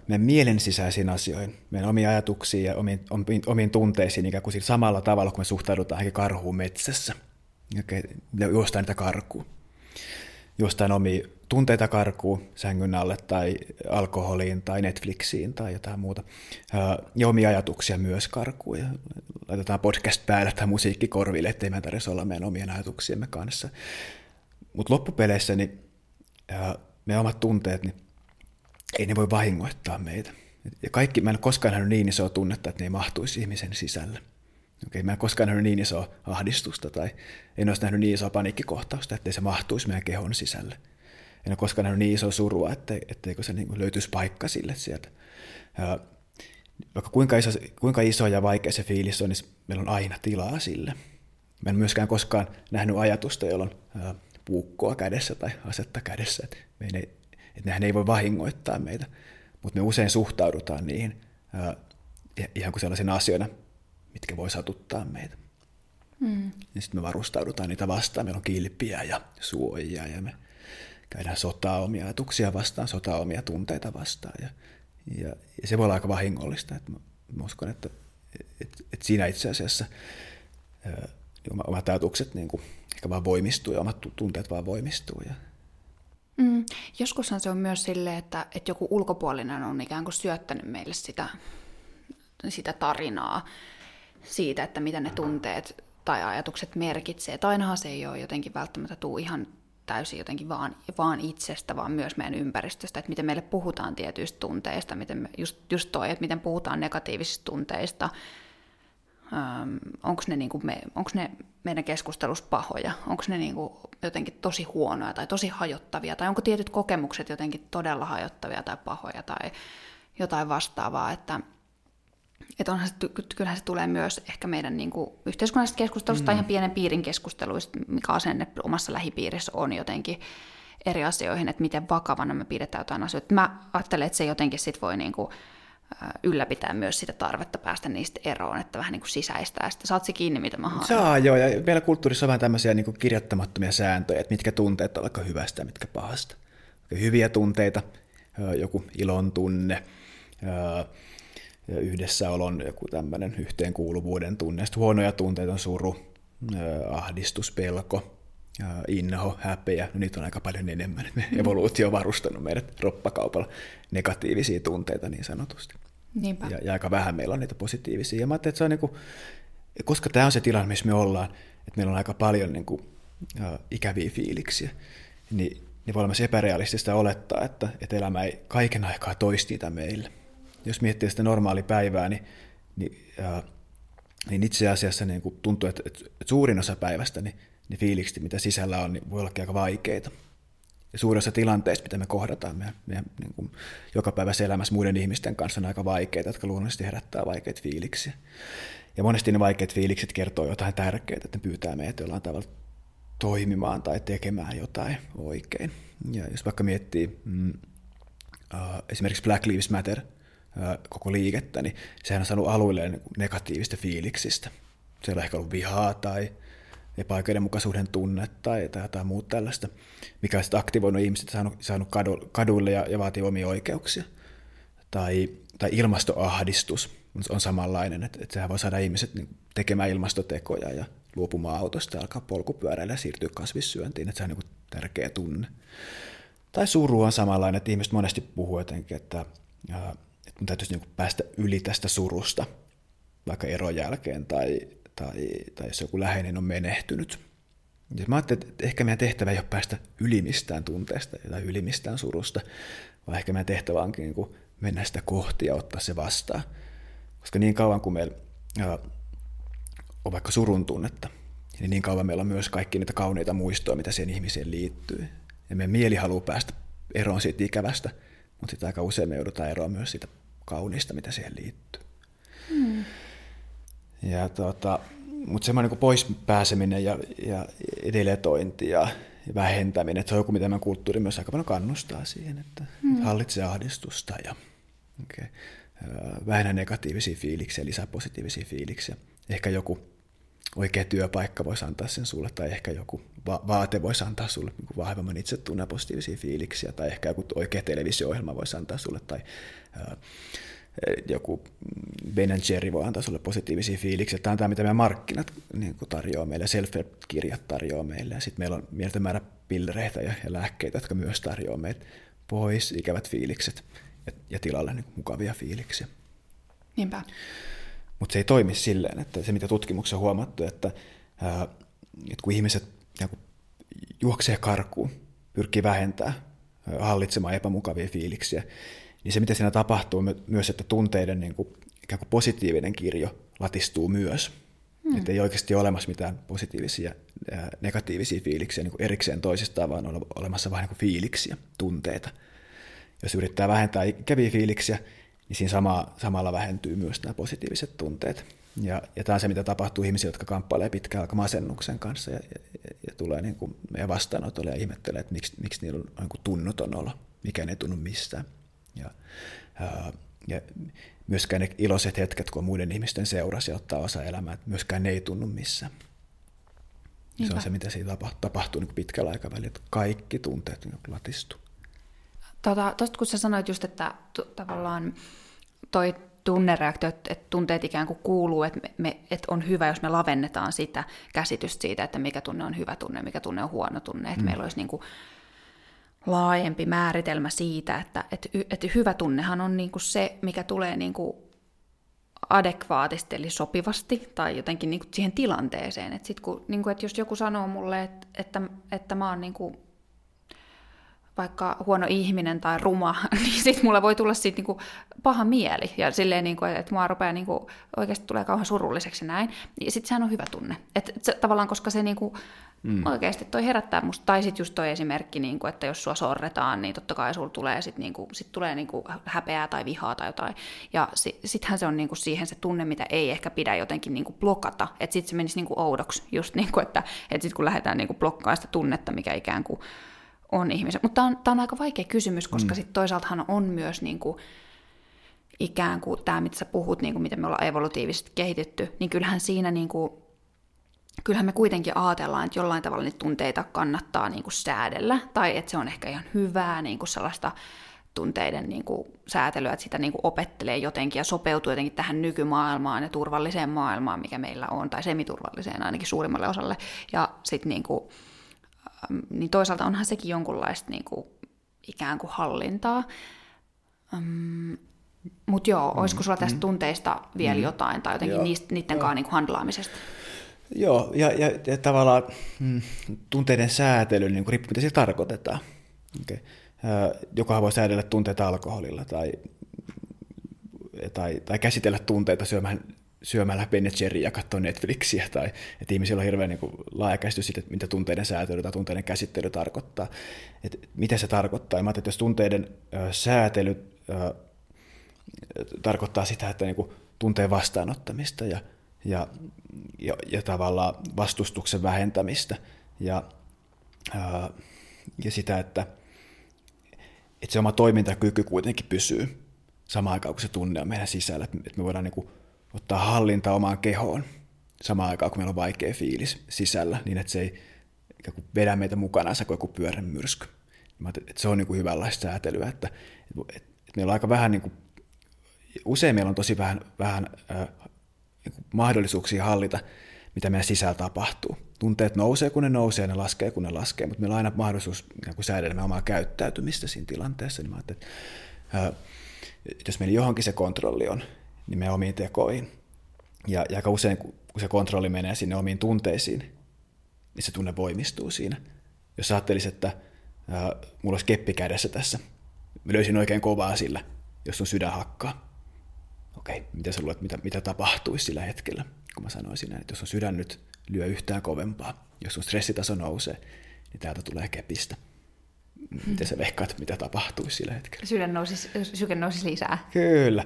meidän mielen sisäisiin asioihin, meidän omiin ajatuksiin ja omiin, omiin, omiin tunteisiin ikään kuin samalla tavalla, kun me suhtaudutaan karhuun metsässä. Okay, jostain niitä karkuun. Jostain omiin tunteita karkuu sängyn alle tai alkoholiin tai Netflixiin tai jotain muuta. Ja omia ajatuksia myös karkuu. Ja laitetaan podcast päälle tai musiikki korville, ettei meidän tarvitsisi olla meidän omien ajatuksiemme kanssa. Mutta loppupeleissä niin meidän omat tunteet, niin ei ne voi vahingoittaa meitä. Ja kaikki, mä en ole koskaan nähnyt niin isoa tunnetta, että ne ei mahtuisi ihmisen sisälle. Okei, mä en koskaan nähnyt niin isoa ahdistusta tai en olisi nähnyt niin isoa paniikkikohtausta, ettei se mahtuisi meidän kehon sisälle. En ole koskaan nähnyt niin isoa surua, ettei, etteikö se niin löytyisi paikka sille sieltä. Ja vaikka kuinka iso, kuinka iso ja vaikea se fiilis on, niin meillä on aina tilaa sille. Mä en myöskään koskaan nähnyt ajatusta, jolloin puukkoa kädessä tai asetta kädessä. Että, ei, että nehän ei voi vahingoittaa meitä, mutta me usein suhtaudutaan niihin ää, ihan kuin sellaisina asioina, mitkä voi satuttaa meitä. Mm. Ja sitten me varustaudutaan niitä vastaan. Meillä on kilpiä ja suojia ja me käydään sotaa omia ajatuksia vastaan, sotaa omia tunteita vastaan. Ja, ja, ja se voi olla aika vahingollista. Että mä, mä uskon, että, että, että siinä itse asiassa ää, omat ajatukset niin kuin, ehkä vaan voimistuu ja omat tunteet vaan voimistuu. Ja... Mm, joskushan se on myös sille, että, että joku ulkopuolinen on ikään kuin syöttänyt meille sitä, sitä tarinaa siitä, että mitä ne tunteet tai ajatukset merkitsee. Et ainahan se ei ole jotenkin välttämättä tuu ihan täysin jotenkin vaan, vaan itsestä, vaan myös meidän ympäristöstä, että miten meille puhutaan tietyistä tunteista, miten me, just, just toi, että miten puhutaan negatiivisista tunteista, onko ne, niinku me, onks ne meidän keskustelussa pahoja, onko ne niinku jotenkin tosi huonoja tai tosi hajottavia, tai onko tietyt kokemukset jotenkin todella hajottavia tai pahoja tai jotain vastaavaa, että että onhan se, kyllähän se tulee myös ehkä meidän niin kuin, yhteiskunnallisesta keskustelusta mm. tai ihan pienen piirin keskusteluista, mikä asenne omassa lähipiirissä on jotenkin eri asioihin, että miten vakavana me pidetään jotain asioita. Mä ajattelen, että se jotenkin sit voi niin kuin, ylläpitää myös sitä tarvetta päästä niistä eroon, että vähän niin kuin sisäistää sitä. Saat se kiinni, mitä mä haen? Saa, joo, ja meillä kulttuurissa on vähän tämmöisiä niin kuin kirjoittamattomia sääntöjä, että mitkä tunteet on vaikka hyvästä ja mitkä pahasta. Hyviä tunteita, joku ilon tunne, yhdessäolon joku tämmöinen yhteenkuuluvuuden tunne. Sitten huonoja tunteita on suru, ahdistus, pelko, inho, häpeä. No niitä on aika paljon enemmän. Me mm. evoluutio on varustanut meidät roppakaupalla negatiivisia tunteita niin sanotusti. Niinpä. Ja, ja aika vähän meillä on niitä positiivisia. Ja mä että se on niin kuin, koska tämä on se tilanne, missä me ollaan, että meillä on aika paljon niin kuin, uh, ikäviä fiiliksiä, niin, niin voi olla myös epärealistista olettaa, että, että elämä ei kaiken aikaa toisi niitä meille jos miettii sitä normaalipäivää, niin, niin, äh, niin itse asiassa niin kuin tuntuu, että, että suurin osa päivästä niin, niin fiilikset, mitä sisällä on, niin voi olla aika vaikeita. Ja suurin osa tilanteista, mitä me kohdataan meidän, meidän niin kuin joka päivässä elämässä muiden ihmisten kanssa, on aika vaikeita, jotka luonnollisesti herättää vaikeita fiiliksiä. Ja monesti ne vaikeat fiilikset kertoo jotain tärkeää, että ne pyytää meitä jollain tavalla toimimaan tai tekemään jotain oikein. Ja jos vaikka miettii mm, uh, esimerkiksi Black Lives Matter – koko liikettä, niin sehän on saanut alueelleen negatiivista fiiliksistä. Siellä on ehkä ollut vihaa tai epäoikeudenmukaisuuden tunne tai, tai jotain muuta tällaista, mikä sitten aktivoinut ihmiset saanut, saanut kaduille ja, ja vaatii omia oikeuksia. Tai, tai ilmastoahdistus on samanlainen, että, että sehän voi saada ihmiset niin tekemään ilmastotekoja ja luopumaan autosta alkaa polkupyöräillä ja siirtyä kasvissyöntiin, että se on niin tärkeä tunne. Tai suru on samanlainen, että ihmiset monesti puhuu jotenkin, että mun täytyisi niin päästä yli tästä surusta, vaikka eron jälkeen tai, tai, tai jos joku läheinen on menehtynyt. Ja mä ajattelin, että ehkä meidän tehtävä ei ole päästä yli mistään tunteesta tai yli mistään surusta, vaan ehkä meidän tehtävä onkin niin kuin mennä sitä kohti ja ottaa se vastaan. Koska niin kauan kuin meillä on vaikka surun tunnetta, niin niin kauan meillä on myös kaikki niitä kauneita muistoja, mitä siihen ihmiseen liittyy. Ja meidän mieli haluaa päästä eroon siitä ikävästä, mutta sitten aika usein me joudutaan eroon myös siitä kaunista, mitä siihen liittyy. Mm. Ja tota, mutta semmoinen niin pois pääseminen ja, ja edeletointi ja vähentäminen, että se on joku, mitä meidän kulttuuri myös aika paljon kannustaa siihen, että mm. hallitsee ahdistusta ja okay, vähennä negatiivisia fiiliksiä, lisää positiivisia fiiliksiä. Ehkä joku oikea työpaikka voisi antaa sen sulle, tai ehkä joku va- vaate voisi antaa sulle niin vahvemman itsetunnon positiivisia fiiliksiä, tai ehkä joku oikea televisio-ohjelma voisi antaa sulle, tai ää, joku Ben Jerry voi antaa sulle positiivisia fiiliksiä. Tämä on tämä, mitä meidän markkinat niin kuin tarjoaa meille, self-kirjat tarjoaa meille, ja sitten meillä on mieltä määrä pillereitä ja, ja lääkkeitä, jotka myös tarjoaa meille pois ikävät fiilikset ja, ja tilalle niin mukavia fiiliksiä. Niinpä. Mutta se ei toimi silleen, että se mitä tutkimuksessa on huomattu, että, ää, että kun ihmiset kun juoksee karkuun, pyrkii vähentämään, hallitsemaan epämukavia fiiliksiä, niin se mitä siinä tapahtuu myös, että tunteiden niin kuin, ikään kuin positiivinen kirjo latistuu myös. Hmm. Että ei oikeasti ole olemassa mitään positiivisia ja negatiivisia fiiliksiä niin kuin erikseen toisistaan, vaan on olemassa vain niin fiiliksiä, tunteita. Jos yrittää vähentää ikäviä fiiliksiä, niin siinä sama, samalla vähentyy myös nämä positiiviset tunteet. Ja, ja tämä on se, mitä tapahtuu ihmisille, jotka kamppailee pitkään aika masennuksen kanssa ja, ja, ja tulee niin kuin meidän vastaanotolle ja ihmettelee, että miksi, miksi niillä on niin kuin tunnuton olo, mikä ei tunnu mistään. Ja, ää, ja myöskään ne iloiset hetket, kun on muiden ihmisten seurassa ja ottaa osa elämää, myöskään ne ei tunnu missään. Niinpä. Se on se, mitä siinä tapahtuu niin pitkällä aikavälillä, että kaikki tunteet niin latistuu. Tuosta tota, kun sä sanoit just, että t- tavallaan toi tunnereaktio, että, tunteet ikään kuin kuuluu, että, me, me, että on hyvä, jos me lavennetaan sitä käsitystä siitä, että mikä tunne on hyvä tunne, mikä tunne on huono tunne, että mm. meillä olisi niin kuin laajempi määritelmä siitä, että, että, että hyvä tunnehan on niin kuin se, mikä tulee niin kuin adekvaatisti, eli sopivasti, tai jotenkin niin kuin siihen tilanteeseen. Että, sit kun, niin kuin, että jos joku sanoo mulle, että, että, että mä oon niin kuin vaikka huono ihminen tai ruma, niin sitten mulla voi tulla siitä niinku paha mieli. Ja silleen, niinku, että mua rupeaa niinku, oikeasti tulee kauhean surulliseksi näin. Ja sitten sehän on hyvä tunne. Et se, tavallaan, koska se niinku, mm. oikeasti toi herättää musta. Tai sitten just toi esimerkki, niinku, että jos sua sorretaan, niin totta kai sulla tulee sitten niinku, sit tulee niinku häpeää tai vihaa tai jotain. Ja si, sittenhän se on niinku siihen se tunne, mitä ei ehkä pidä jotenkin niinku blokata. Että sitten se menisi niinku oudoksi, just niinku, että et sitten kun lähdetään niinku blokkaamaan sitä tunnetta, mikä ikään kuin on ihmisiä. Mutta tämä on, on aika vaikea kysymys, koska mm. sitten toisaaltahan on myös niin kuin, ikään kuin tämä, mitä sä puhut, niin kuin miten me ollaan evolutiivisesti kehitytty, niin kyllähän siinä niin kuin, kyllähän me kuitenkin ajatellaan, että jollain tavalla niitä tunteita kannattaa niin kuin säädellä, tai että se on ehkä ihan hyvää niin kuin sellaista tunteiden niin kuin säätelyä, että sitä niin kuin opettelee jotenkin ja sopeutuu jotenkin tähän nykymaailmaan ja turvalliseen maailmaan, mikä meillä on, tai semiturvalliseen ainakin suurimmalle osalle. Ja sitten niin kuin, niin toisaalta onhan sekin jonkunlaista niin kuin, ikään kuin hallintaa. Um, Mutta joo, olisiko sulla tästä mm, tunteista vielä mm, jotain, tai jotenkin joo, niistä, niiden kanssa niin handlaamisesta? Joo, ja, ja, ja tavallaan mm, tunteiden säätely, niin riippuu mitä se tarkoitetaan. Okay. Jokahan voi säädellä tunteita alkoholilla tai, tai, tai käsitellä tunteita syömään syömällä Ben ja katsoa Netflixiä, tai että ihmisillä on hirveän niin laaja käsitys siitä, että mitä tunteiden säätely tai tunteiden käsittely tarkoittaa. Että mitä se tarkoittaa. Ja mä että jos tunteiden säätely tarkoittaa sitä, että niin kuin, tunteen vastaanottamista ja, ja, ja, ja tavallaan vastustuksen vähentämistä ja, ja sitä, että, että se oma toimintakyky kuitenkin pysyy samaan aikaan, kun se tunne on meidän sisällä, että me voidaan niin kuin, ottaa hallinta omaan kehoon samaan aikaan, kun meillä on vaikea fiilis sisällä, niin että se ei vedä meitä mukana kuin joku pyörän myrsky. Mä että se on niin kuin hyvänlaista säätelyä, että, että, että meillä on aika vähän, niin kuin, usein meillä on tosi vähän, vähän äh, niin kuin mahdollisuuksia hallita, mitä meidän sisällä tapahtuu. Tunteet nousee, kun ne nousee, ja ne laskee, kun ne laskee, mutta meillä on aina mahdollisuus niin säädellä omaa käyttäytymistä siinä tilanteessa. Niin mä että, äh, jos meillä johonkin se kontrolli on, niin meidän omiin tekoihin. Ja, ja aika usein, kun se kontrolli menee sinne omiin tunteisiin, niin se tunne voimistuu siinä. Jos ajattelisit, että ää, mulla olisi keppi kädessä tässä, mä löysin oikein kovaa sillä, jos sun sydän hakkaa. Okei, mitä sä luulet, mitä, mitä tapahtuisi sillä hetkellä, kun mä sanoisin näin, että jos sun sydän nyt lyö yhtään kovempaa, jos sun stressitaso nousee, niin täältä tulee kepistä. Miten sä veikkaat, mitä tapahtuisi sillä hetkellä? Sydän nousisi, syke nousisi lisää. Kyllä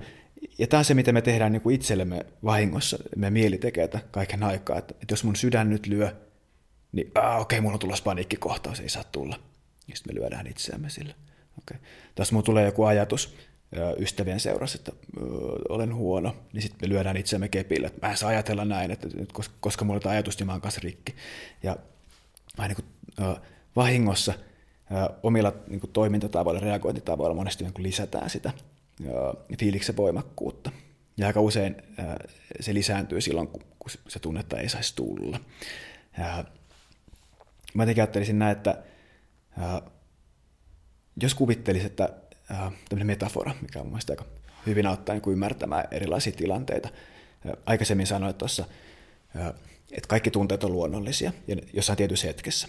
ja tämä on se, mitä me tehdään niin kuin itsellemme vahingossa, me mieli tekee kaiken aikaa, että, että jos mun sydän nyt lyö, niin okei, okay, mulla on tulossa paniikkikohtaus, ei saa tulla. Ja sitten me lyödään itseämme sillä. Okay. Tässä mulla tulee joku ajatus ystävien seurassa, että olen huono, niin sitten me lyödään itseämme kepille, että mä en saa ajatella näin, että koska, koska mulla on ajatus, niin mä oon kanssa rikki. Ja mä niin kuin, vahingossa omilla niin kuin toimintatavoilla, reagointitavoilla monesti niin kuin lisätään sitä fiiliksen voimakkuutta. Ja aika usein se lisääntyy silloin, kun se tunnetta ei saisi tulla. Mä jotenkin ajattelisin näin, että jos kuvittelisi, että tämmöinen metafora, mikä on mielestäni aika hyvin auttaa niin ymmärtämään erilaisia tilanteita. Aikaisemmin sanoin tuossa, että kaikki tunteet on luonnollisia ja jossain tietyssä hetkessä.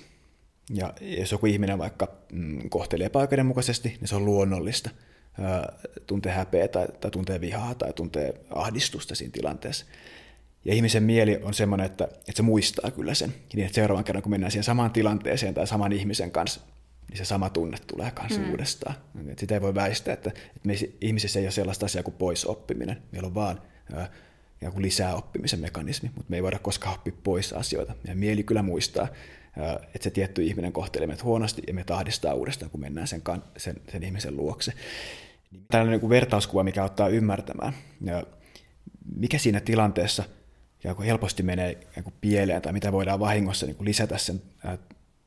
Ja jos joku ihminen vaikka mm, kohtelee epäoikeudenmukaisesti, niin se on luonnollista – tuntee häpeä tai, tai tuntee vihaa tai tuntee ahdistusta siinä tilanteessa. Ja ihmisen mieli on semmoinen, että, että se muistaa kyllä sen. Niin, että seuraavan kerran, kun mennään siihen samaan tilanteeseen tai saman ihmisen kanssa, niin se sama tunne tulee myös mm. uudestaan. Et sitä ei voi väistää, että, että meissä ihmisissä ei ole sellaista asiaa kuin pois oppiminen. Meillä on vaan ää, joku lisää oppimisen mekanismi, mutta me ei voida koskaan oppia pois asioita. Meidän mieli kyllä muistaa, että se tietty ihminen kohtelee meitä huonosti ja me tahdistaa uudestaan, kun mennään sen, sen, sen ihmisen luokse. Tällainen niin vertauskuva, mikä ottaa ymmärtämään, ja mikä siinä tilanteessa ja kun helposti menee niin pieleen tai mitä voidaan vahingossa niin kuin lisätä sen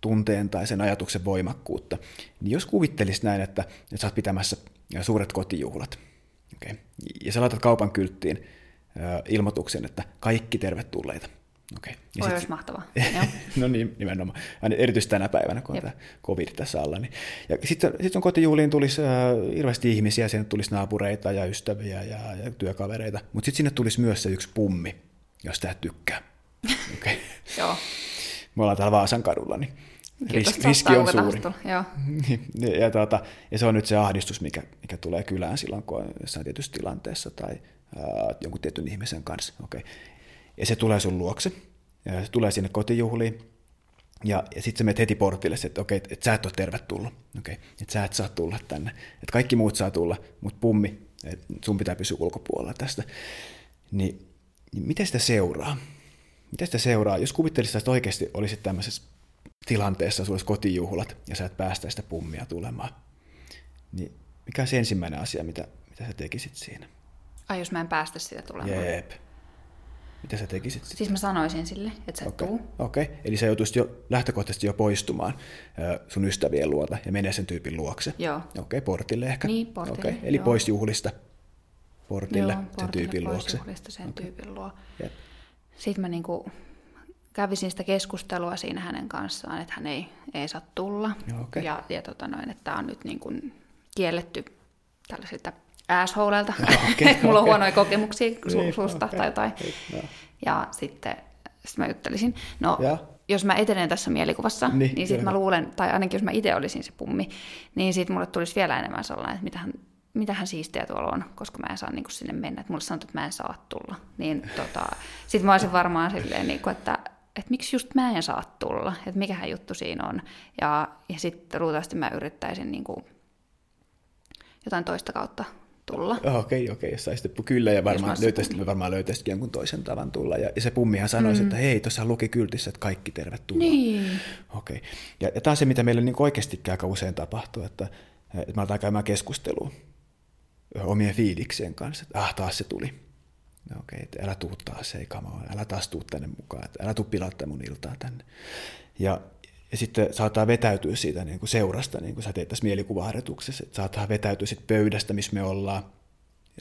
tunteen tai sen ajatuksen voimakkuutta, niin jos kuvittelisit näin, että, että sä oot pitämässä suuret kotijuhlat, okay, ja sä laitat kaupan kylttiin ilmoituksen, että kaikki tervetulleita, Okay. Ja Oi, sit... olisi mahtavaa. no niin, nimenomaan. Aina erityisesti tänä päivänä, kun Jep. on tämä covid tässä alla. Niin. Ja sitten sit on kotijuhliin tulisi äh, hirveästi ihmisiä, sinne tulisi naapureita ja ystäviä ja, ja työkavereita, mutta sitten sinne tulisi myös se yksi pummi, jos tämä tykkää. Okay. Joo. Me ollaan täällä Vaasan kadulla, niin riski, riski on suuri. Joo. ja, ja, tuota, ja se on nyt se ahdistus, mikä, mikä tulee kylään silloin, kun on jossain tietyssä tilanteessa tai äh, jonkun tietyn ihmisen kanssa. Okay ja se tulee sun luokse, ja se tulee sinne kotijuhliin, ja, ja sitten sä menet heti portille, että okei, että et sä et ole tervetullut, okei, että sä et saa tulla tänne, että kaikki muut saa tulla, mutta pummi, että sun pitää pysyä ulkopuolella tästä. Niin, niin miten sitä seuraa? Miten sitä seuraa? Jos kuvittelisit, että oikeasti olisit tämmöisessä tilanteessa, sulla olisi kotijuhlat, ja sä et päästä sitä pummia tulemaan, niin mikä on se ensimmäinen asia, mitä, mitä sä tekisit siinä? Ai jos mä en päästä sitä tulemaan? Jep. Mitä sä tekisit? Siis mä sanoisin sille, että sä okay. tuu. Okei, okay. eli sä joutuisit jo lähtökohtaisesti jo poistumaan sun ystävien luota ja menee sen tyypin luokse. Joo. Okei, okay, portille ehkä. Niin, portille, okay. Eli joo. pois juhlista portille, joo, portille sen tyypin pois luokse. juhlista sen okay. tyypin luo. Sitten mä niinku kävisin sitä keskustelua siinä hänen kanssaan, että hän ei, ei saa tulla. Okay. Ja, ja tota noin, että tämä on nyt niin kuin kielletty tällaisilta assholeilta, okay, että mulla on okay. huonoja kokemuksia su- niin, susta okay. tai jotain. No. Ja sitten sit mä juttelisin, no ja. jos mä etenen tässä mielikuvassa, niin, niin sitten mä luulen, tai ainakin jos mä itse olisin se pummi, niin sitten mulle tulisi vielä enemmän sellainen, että mitähän, mitähän siistiä tuolla on, koska mä en saa niin sinne mennä, että mulle sanotaan, että mä en saa tulla. Niin tota, sitten mä olisin varmaan silleen, niin kuin, että että miksi just mä en saa tulla, että mikähän juttu siinä on. Ja, ja sitten ruutaasti mä yrittäisin niin kuin jotain toista kautta tulla. Okei, okei, okay, jos saisi kyllä, ja varmaan löytäisit, me varmaan löytäisikin jonkun toisen tavan tulla. Ja, ja se pummihan sanoisi, mm. että hei, tuossa luki kyltissä, että kaikki tervetuloa. Niin. Okei. Okay. Ja, ja tämä on se, mitä meille niin oikeastikin aika usein tapahtuu, että, että me aletaan käymään keskustelua omien fiiliksien kanssa, että ah, taas se tuli. No okei, okay, älä tuu taas, ei kama, älä taas tuu tänne mukaan, että älä tuu pilata mun iltaa tänne. Ja, ja sitten saattaa vetäytyä siitä niin kuin seurasta, niin kuin sä teet tässä mielikuvaharjoituksessa, että saattaa vetäytyä siitä pöydästä, missä me ollaan.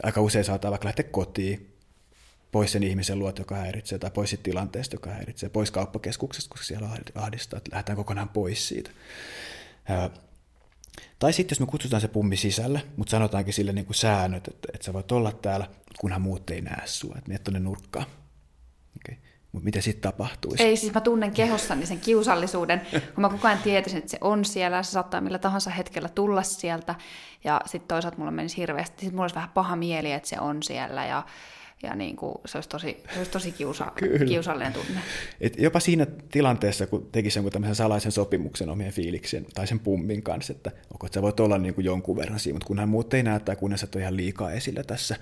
Aika usein saattaa vaikka lähteä kotiin, pois sen ihmisen luot, joka häiritsee, tai pois siitä tilanteesta, joka häiritsee, pois kauppakeskuksesta, koska siellä ahdistaa, että lähdetään kokonaan pois siitä. Tai sitten jos me kutsutaan se pummi sisälle, mutta sanotaankin sille niin kuin säännöt, että, että sä voit olla täällä, kunhan muut ei näe sua, että menet tuonne nurkkaan. Okay. Mutta mitä sitten tapahtuisi? Ei, siis mä tunnen kehossani sen kiusallisuuden, kun mä koko ajan tietäisin, että se on siellä, se saattaa millä tahansa hetkellä tulla sieltä, ja sitten toisaalta mulla menisi hirveästi, sitten mulla olisi vähän paha mieli, että se on siellä, ja, ja niin kuin, se, olisi tosi, se olisi tosi kiusa, kiusallinen tunne. Et jopa siinä tilanteessa, kun tekisi jonkun tämmöisen salaisen sopimuksen omien fiiliksien tai sen pummin kanssa, että että sä voit olla niin kuin jonkun verran siinä, mutta kunhan muut ei näe tai kunhan sä ihan liikaa esillä tässä,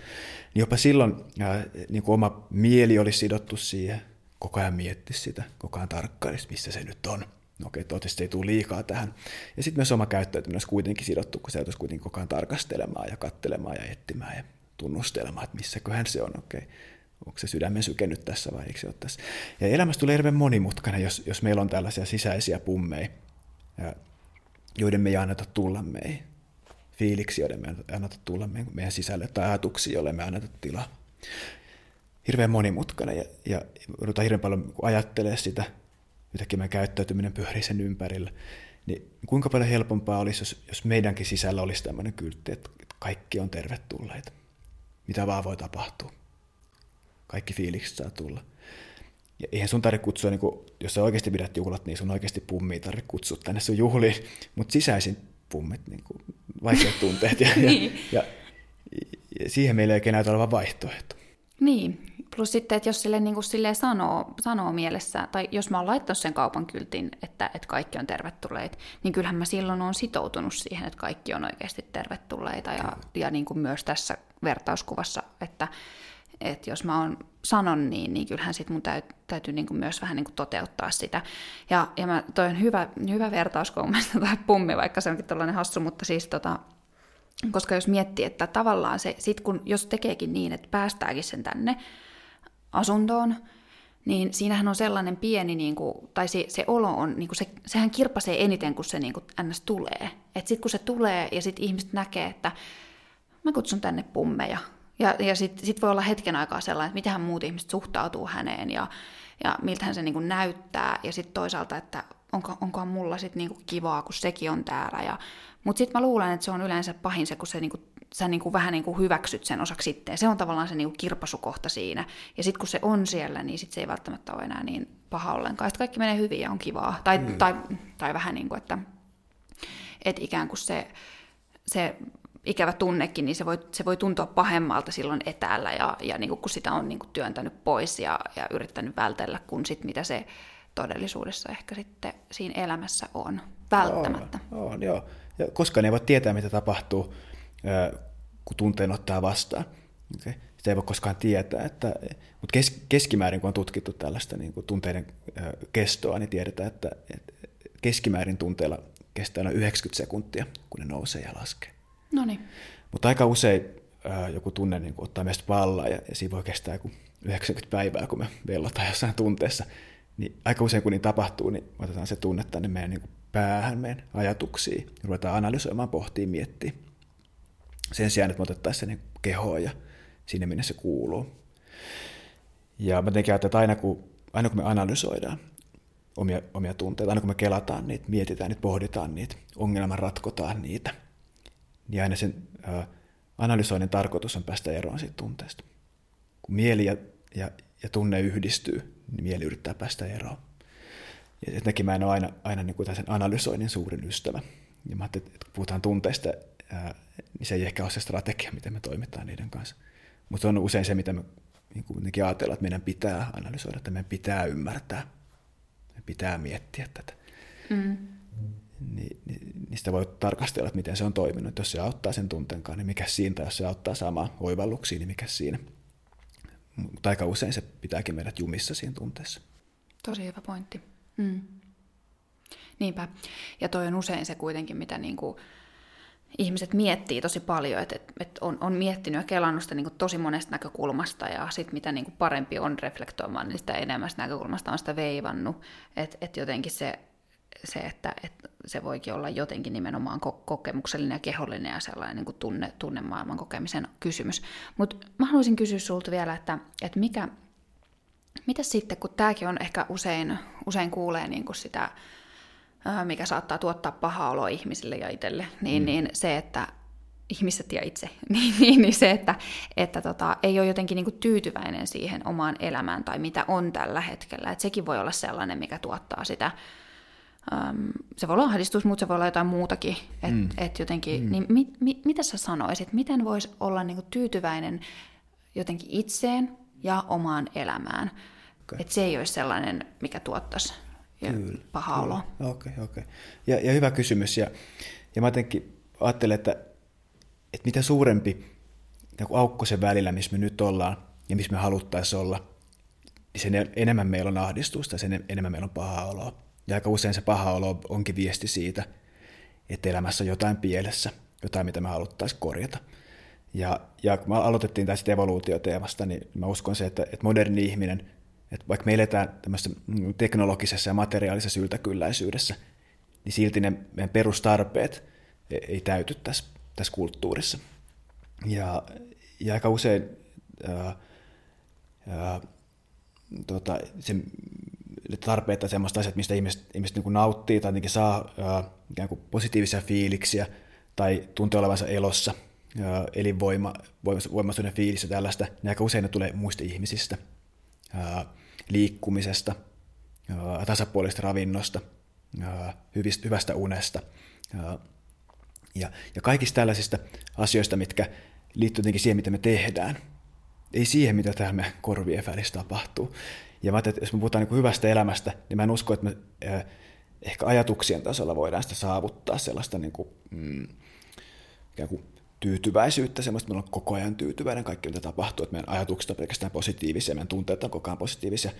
niin jopa silloin ää, niin kuin oma mieli olisi sidottu siihen, koko ajan mietti sitä, koko ajan tarkkailisi, missä se nyt on. No okei, toivottavasti ei tule liikaa tähän. Ja sitten myös oma käyttäytyminen olisi kuitenkin sidottu, kun se joutuisi kuitenkin koko ajan tarkastelemaan ja kattelemaan ja etsimään ja tunnustelemaan, että missäköhän se on, okei. Onko se sydämen syke nyt tässä vai eikö se ole tässä? Ja elämästä tulee hirveän monimutkainen, jos, jos meillä on tällaisia sisäisiä pummeja, joiden me ei anneta tulla meihin. Fiiliksi, joiden me ei anneta tulla meidän sisälle, tai ajatuksia, joille me anneta tilaa hirveän monimutkainen ja, ja ruvetaan hirveän paljon ajattelee sitä, yhtäkkiä meidän käyttäytyminen pyörii sen ympärillä, niin kuinka paljon helpompaa olisi, jos, jos meidänkin sisällä olisi tämmöinen kyltti, että kaikki on tervetulleita. Mitä vaan voi tapahtua. Kaikki fiilikset saa tulla. Ja eihän sun tarvitse kutsua, niin kuin, jos sä oikeasti pidät juhlat, niin sun oikeasti pummia tarvitse kutsua tänne sun juhliin, mutta sisäisin pummit, niin kuin, vaikeat tunteet. Ja, niin. ja, ja, ja, siihen meillä ei oikein näytä olevan vaihtoehto. Niin, plus sitten, että jos sille niin kuin silleen sanoo, sanoo mielessä, tai jos mä oon laittanut sen kaupan kyltin, että, että kaikki on tervetulleita, niin kyllähän mä silloin on sitoutunut siihen, että kaikki on oikeasti tervetulleita. Ja, ja niin kuin myös tässä vertauskuvassa, että, että jos mä oon sanon niin, niin kyllähän sit mun täytyy, täytyy niin kuin myös vähän niin kuin toteuttaa sitä. Ja, ja mä, toi on hyvä, hyvä vertaus, kun tai pummi, vaikka se onkin tällainen hassu, mutta siis tota, koska jos miettii, että tavallaan se, sit kun, jos tekeekin niin, että päästääkin sen tänne asuntoon, niin siinähän on sellainen pieni, niin kuin, tai se, se olo on, niin kuin se, sehän kirpasee eniten, kun se niin kuin, ns. tulee. Että sitten kun se tulee ja sitten ihmiset näkee, että mä kutsun tänne pummeja. Ja, ja sitten sit voi olla hetken aikaa sellainen, että miten muut ihmiset suhtautuu häneen ja, ja miltähän se niin kuin näyttää. Ja sitten toisaalta, että onko, onkohan mulla sitten niin kuin kivaa, kun sekin on täällä. Ja, mutta sitten mä luulen, että se on yleensä pahin se, kun se niin kuin sä niin kuin vähän niin kuin hyväksyt sen osaksi sitten. Se on tavallaan se niin kuin kirpasukohta siinä. Ja sitten kun se on siellä, niin sit se ei välttämättä ole enää niin paha ollenkaan. Sitten kaikki menee hyvin ja on kivaa. Tai, mm. tai, tai vähän niin kuin, että, että ikään kuin se, se ikävä tunnekin, niin se voi, se voi tuntua pahemmalta silloin etäällä, ja, ja niin kuin, kun sitä on niin kuin työntänyt pois ja, ja yrittänyt vältellä, kun sit, mitä se todellisuudessa ehkä sitten siinä elämässä on. Välttämättä. On, on joo. Ja koskaan ei voi tietää, mitä tapahtuu kun tunteen ottaa vastaan. Okay. Sitä ei voi koskaan tietää, että, mutta kes, keskimäärin kun on tutkittu tällaista niin kuin tunteiden kestoa, niin tiedetään, että, että keskimäärin tunteilla kestää noin 90 sekuntia, kun ne nousee ja laskee. No niin. Mutta aika usein ää, joku tunne niin kuin ottaa meistä vallaa ja, ja siinä voi kestää joku 90 päivää, kun me vellotaan jossain tunteessa. Niin aika usein kun niin tapahtuu, niin otetaan se tunne tänne meidän niin kuin päähän, meidän ajatuksiin, ja ruvetaan analysoimaan, pohtiin, miettimään sen sijaan, että me otettaisiin sen niin ja sinne, minne se kuuluu. Ja mä tietenkin että aina kun, aina kun me analysoidaan omia, omia tunteita, aina kun me kelataan niitä, mietitään niitä, pohditaan niitä, ongelman ratkotaan niitä, niin aina sen ä, analysoinnin tarkoitus on päästä eroon siitä tunteesta. Kun mieli ja, ja, ja tunne yhdistyy, niin mieli yrittää päästä eroon. Ja jotenkin mä en ole aina, aina niin kuin sen analysoinnin suurin ystävä. Ja mä että kun puhutaan tunteista niin se ei ehkä ole se strategia, miten me toimitaan niiden kanssa. Mutta se on usein se, mitä me niin kuitenkin ajatellaan, että meidän pitää analysoida, että meidän pitää ymmärtää, meidän pitää miettiä tätä. Mm. Ni, niin, niistä voi tarkastella, että miten se on toiminut. Jos se auttaa sen tunteenkaan, niin mikä siinä, tai jos se auttaa saamaan oivalluksiin, niin mikä siinä. Mutta aika usein se pitääkin meidät jumissa siinä tunteessa. Tosi hyvä pointti. Mm. Niinpä. Ja toi on usein se kuitenkin, mitä niinku, ihmiset miettii tosi paljon, että, että, että on, on miettinyt ja kelannut sitä niin kuin tosi monesta näkökulmasta ja sitten mitä niin kuin parempi on reflektoimaan, niin sitä enemmästä näkökulmasta on sitä veivannut. Että että jotenkin se, se että, että se voikin olla jotenkin nimenomaan kokemuksellinen ja kehollinen ja sellainen niin kuin tunne, tunnemaailman kokemisen kysymys. Mutta mä haluaisin kysyä sulta vielä, että, että mikä, mitä sitten, kun tämäkin on ehkä usein, usein kuulee niin kuin sitä mikä saattaa tuottaa pahaa oloa ihmisille ja itselle, niin, mm. niin se, että ihmiset ja itse, niin, niin, niin se, että, että tota, ei ole jotenkin niin tyytyväinen siihen omaan elämään tai mitä on tällä hetkellä. että sekin voi olla sellainen, mikä tuottaa sitä, äm, se voi olla ahdistus, mutta se voi olla jotain muutakin. Et, mm. et jotenkin, mm. niin mit, mit, mitä sä sanoisit, miten voisi olla niin tyytyväinen jotenkin itseen ja omaan elämään? Okay. Että se ei olisi sellainen, mikä tuottaisi kyllä, paha kyllä. olo. Okei, okay, okei. Okay. Ja, ja hyvä kysymys. Ja, ja mä jotenkin ajattelen, että, että mitä suurempi aukko sen välillä, missä me nyt ollaan ja missä me haluttaisiin olla, niin sen enemmän meillä on ahdistusta ja sen enemmän meillä on paha oloa. Ja aika usein se paha olo onkin viesti siitä, että elämässä on jotain pielessä, jotain, mitä me haluttaisiin korjata. Ja, ja kun me aloitettiin tästä evoluutioteemasta, niin mä uskon se, että, että moderni ihminen että vaikka me eletään tämmöisessä teknologisessa ja materiaalisessa yltäkylläisyydessä, niin silti ne meidän perustarpeet e- ei täyty tässä, tässä kulttuurissa. Ja, ja aika usein ää, ää, tota, se, tarpeet tai semmoista asiat, mistä ihmiset, ihmiset niin nauttii tai saa ää, ikään kuin positiivisia fiiliksiä tai tuntee olevansa elossa, ää, elinvoima, voimaisuuden fiilis ja tällaista, niin aika usein ne tulee muista ihmisistä. Ää, liikkumisesta, tasapuolista ravinnosta, hyvästä unesta ja, ja kaikista tällaisista asioista, mitkä liittyy siihen, mitä me tehdään. Ei siihen, mitä täällä me korvien välissä tapahtuu. Ja mä että jos me puhutaan niin hyvästä elämästä, niin mä en usko, että me ehkä ajatuksien tasolla voidaan sitä saavuttaa sellaista niin kuin, mm, ikään kuin tyytyväisyyttä, semmoista, että meillä on koko ajan tyytyväinen kaikki, mitä tapahtuu, että meidän ajatukset on pelkästään positiivisia, meidän tunteet on koko ajan positiivisia.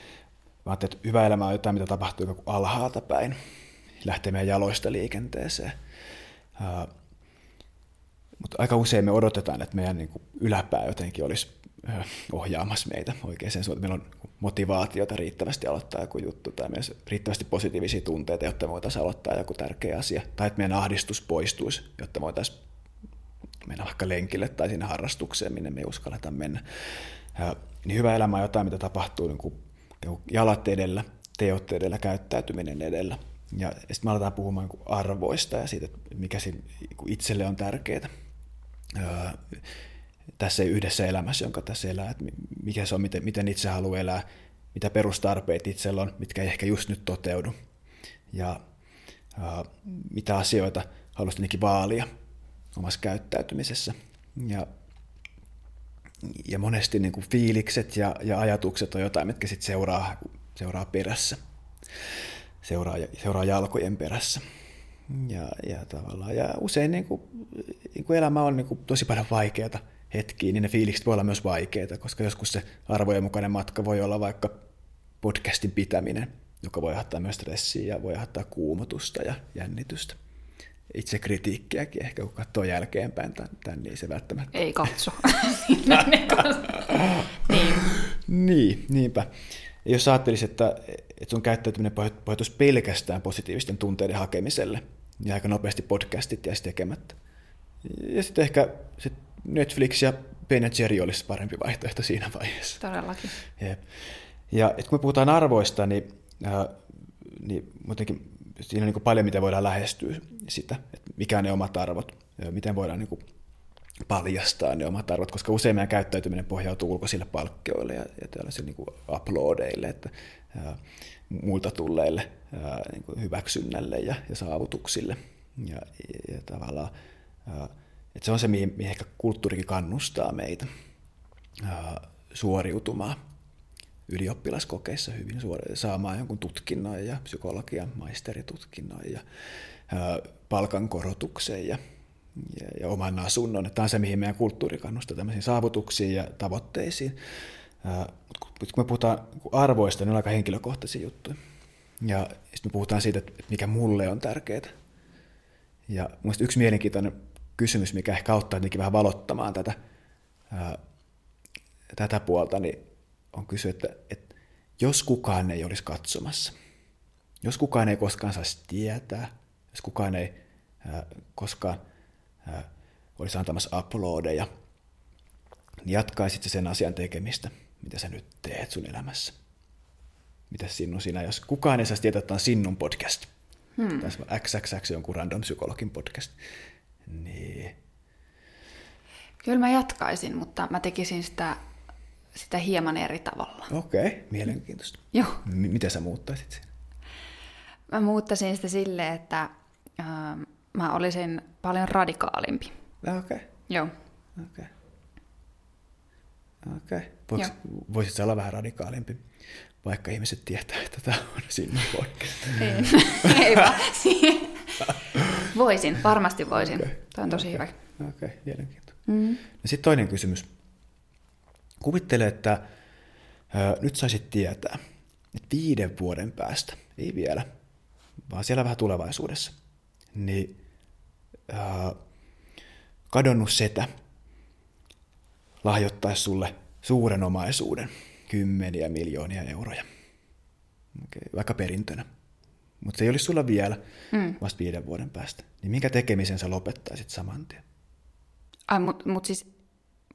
Mä ajattelin, että hyvä elämä on jotain, mitä tapahtuu alhaalta päin, lähtee meidän jaloista liikenteeseen. Uh, mutta aika usein me odotetaan, että meidän niin kuin, yläpää jotenkin olisi uh, ohjaamassa meitä oikeaan suuntaan. Meillä on motivaatiota riittävästi aloittaa joku juttu tai myös riittävästi positiivisia tunteita, jotta voitaisiin aloittaa joku tärkeä asia. Tai että meidän ahdistus poistuisi, jotta voitaisiin mennä vaikka lenkille tai sinne harrastukseen, minne me ei uskalleta mennä. Ja, niin hyvä elämä on jotain, mitä tapahtuu niin kuin jalat edellä, teot edellä, käyttäytyminen edellä. Ja sitten me aletaan puhumaan niin arvoista ja siitä, mikä niin itselle on tärkeää tässä yhdessä elämässä, jonka tässä elää, että mikä se on, miten, miten itse haluaa elää, mitä perustarpeet itsellä on, mitkä ei ehkä just nyt toteudu, ja ää, mitä asioita haluaisit vaalia omassa käyttäytymisessä. Ja, ja monesti niin kuin fiilikset ja, ja ajatukset on jotain, mitkä sitten seuraa, seuraa perässä, seuraa, seuraa jalkojen perässä. Ja, ja, tavallaan, ja usein niin kuin, niin kuin elämä on niin kuin tosi paljon vaikeaa hetkiä, niin ne fiilikset voi olla myös vaikeita, koska joskus se arvojen mukainen matka voi olla vaikka podcastin pitäminen, joka voi aiheuttaa myös stressiä ja voi aiheuttaa kuumotusta ja jännitystä. Itse kritiikkiäkin ehkä, kun katsoo jälkeenpäin tämän, tämän niin se välttämättä... Ei katso. niin. niin, niinpä. Ja jos ajattelisi, että, että sun käyttäytyminen pohjautuisi pelkästään positiivisten tunteiden hakemiselle, niin aika nopeasti podcastit jäisi tekemättä. Ja sitten ehkä sit Netflix ja Ben Jerry olisi parempi vaihtoehto siinä vaiheessa. Todellakin. Jep. Ja et kun me puhutaan arvoista, niin, äh, niin muutenkin siinä on niin paljon, miten voidaan lähestyä sitä, että mikä on ne omat arvot, ja miten voidaan niin kuin paljastaa ne omat arvot, koska usein meidän käyttäytyminen pohjautuu ulkoisille palkkioille ja, ja tällaisille niin kuin uploadeille, että ää, muilta tulleille ää, niin kuin hyväksynnälle ja, ja saavutuksille. Ja, ja, ja tavallaan ää, että se on se, mihin, mihin ehkä kulttuurikin kannustaa meitä suoriutumaan ylioppilaskokeissa hyvin suori- saamaan jonkun tutkinnon ja psykologian maisteritutkinnon ja palkankorotuksen ja, ja, ja oman asunnon. Tämä on se, mihin meidän kulttuuri kannustaa tämmöisiin saavutuksiin ja tavoitteisiin. Mutta kun me puhutaan arvoista, niin on aika henkilökohtaisia juttuja. Ja sitten me puhutaan siitä, että mikä mulle on tärkeää. Ja mielestäni yksi mielenkiintoinen kysymys, mikä ehkä auttaa jotenkin vähän valottamaan tätä, ää, tätä puolta, niin on kysyä, että, että jos kukaan ei olisi katsomassa, jos kukaan ei koskaan saisi tietää, jos kukaan ei ää, koskaan ää, olisi antamassa uploadeja, niin jatkaisit sen asian tekemistä, mitä sä nyt teet sun elämässä. Mitä sinun sinä, jos kukaan ei saisi tietää, että on sinun podcast. Hmm. Tässä XXX jonkun random psykologin podcast. Niin. Kyllä mä jatkaisin, mutta mä tekisin sitä, sitä hieman eri tavalla. Okei, okay, mielenkiintoista. Joo. M- miten sä muuttaisit sen? Mä muuttaisin sitä silleen, että äh, mä olisin paljon radikaalimpi. Okei. Okay. Joo. Okei. Okay. Okay. Voisit olla vähän radikaalimpi, vaikka ihmiset tietää, että tämä on sinun podcast. Ei, ei vaan. Voisin, varmasti voisin. Okay. Tämä on tosi okay. hyvä. Okei, okay, mielenkiintoista. Mm. Sitten toinen kysymys. Kuvittele, että ö, nyt saisit tietää, että viiden vuoden päästä, ei vielä, vaan siellä vähän tulevaisuudessa, niin ö, kadonnut setä lahjoittaisi sulle suuren omaisuuden, kymmeniä miljoonia euroja, okay, vaikka perintönä mutta se ei olisi sulla vielä mm. vasta viiden vuoden päästä. Niin minkä tekemisen sä lopettaisit saman tien? Ai, mutta mut siis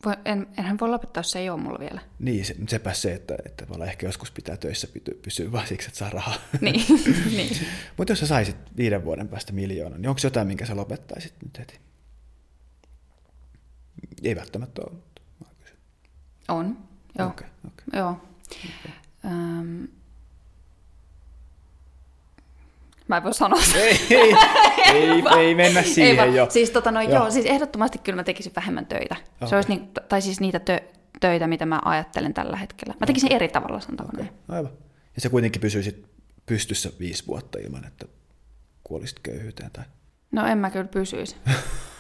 voi, en, enhän voi lopettaa, jos se ei ole mulla vielä. Niin, se, sepä se, että, että ehkä joskus pitää töissä pysyä vaan siksi, että saa rahaa. Niin, niin. Mutta jos sä saisit viiden vuoden päästä miljoonan, niin onko jotain, minkä sä lopettaisit nyt heti? Ei välttämättä ole, mutta On, joo. Okay, okay. joo. Okay. Um, Mä en voi sanoa ei, ei, ei, ei mennä siihen ei jo. Siis, tota, no, joo. joo. siis ehdottomasti kyllä mä tekisin vähemmän töitä. Okay. Se olisi niin, tai siis niitä tö, töitä, mitä mä ajattelen tällä hetkellä. Mä tekisin okay. eri tavalla, sanotaanko okay. näin. Aivan. Ja se kuitenkin pysyisi pystyssä viisi vuotta ilman, että kuolisit köyhyyteen? Tai... No en mä kyllä pysyisi.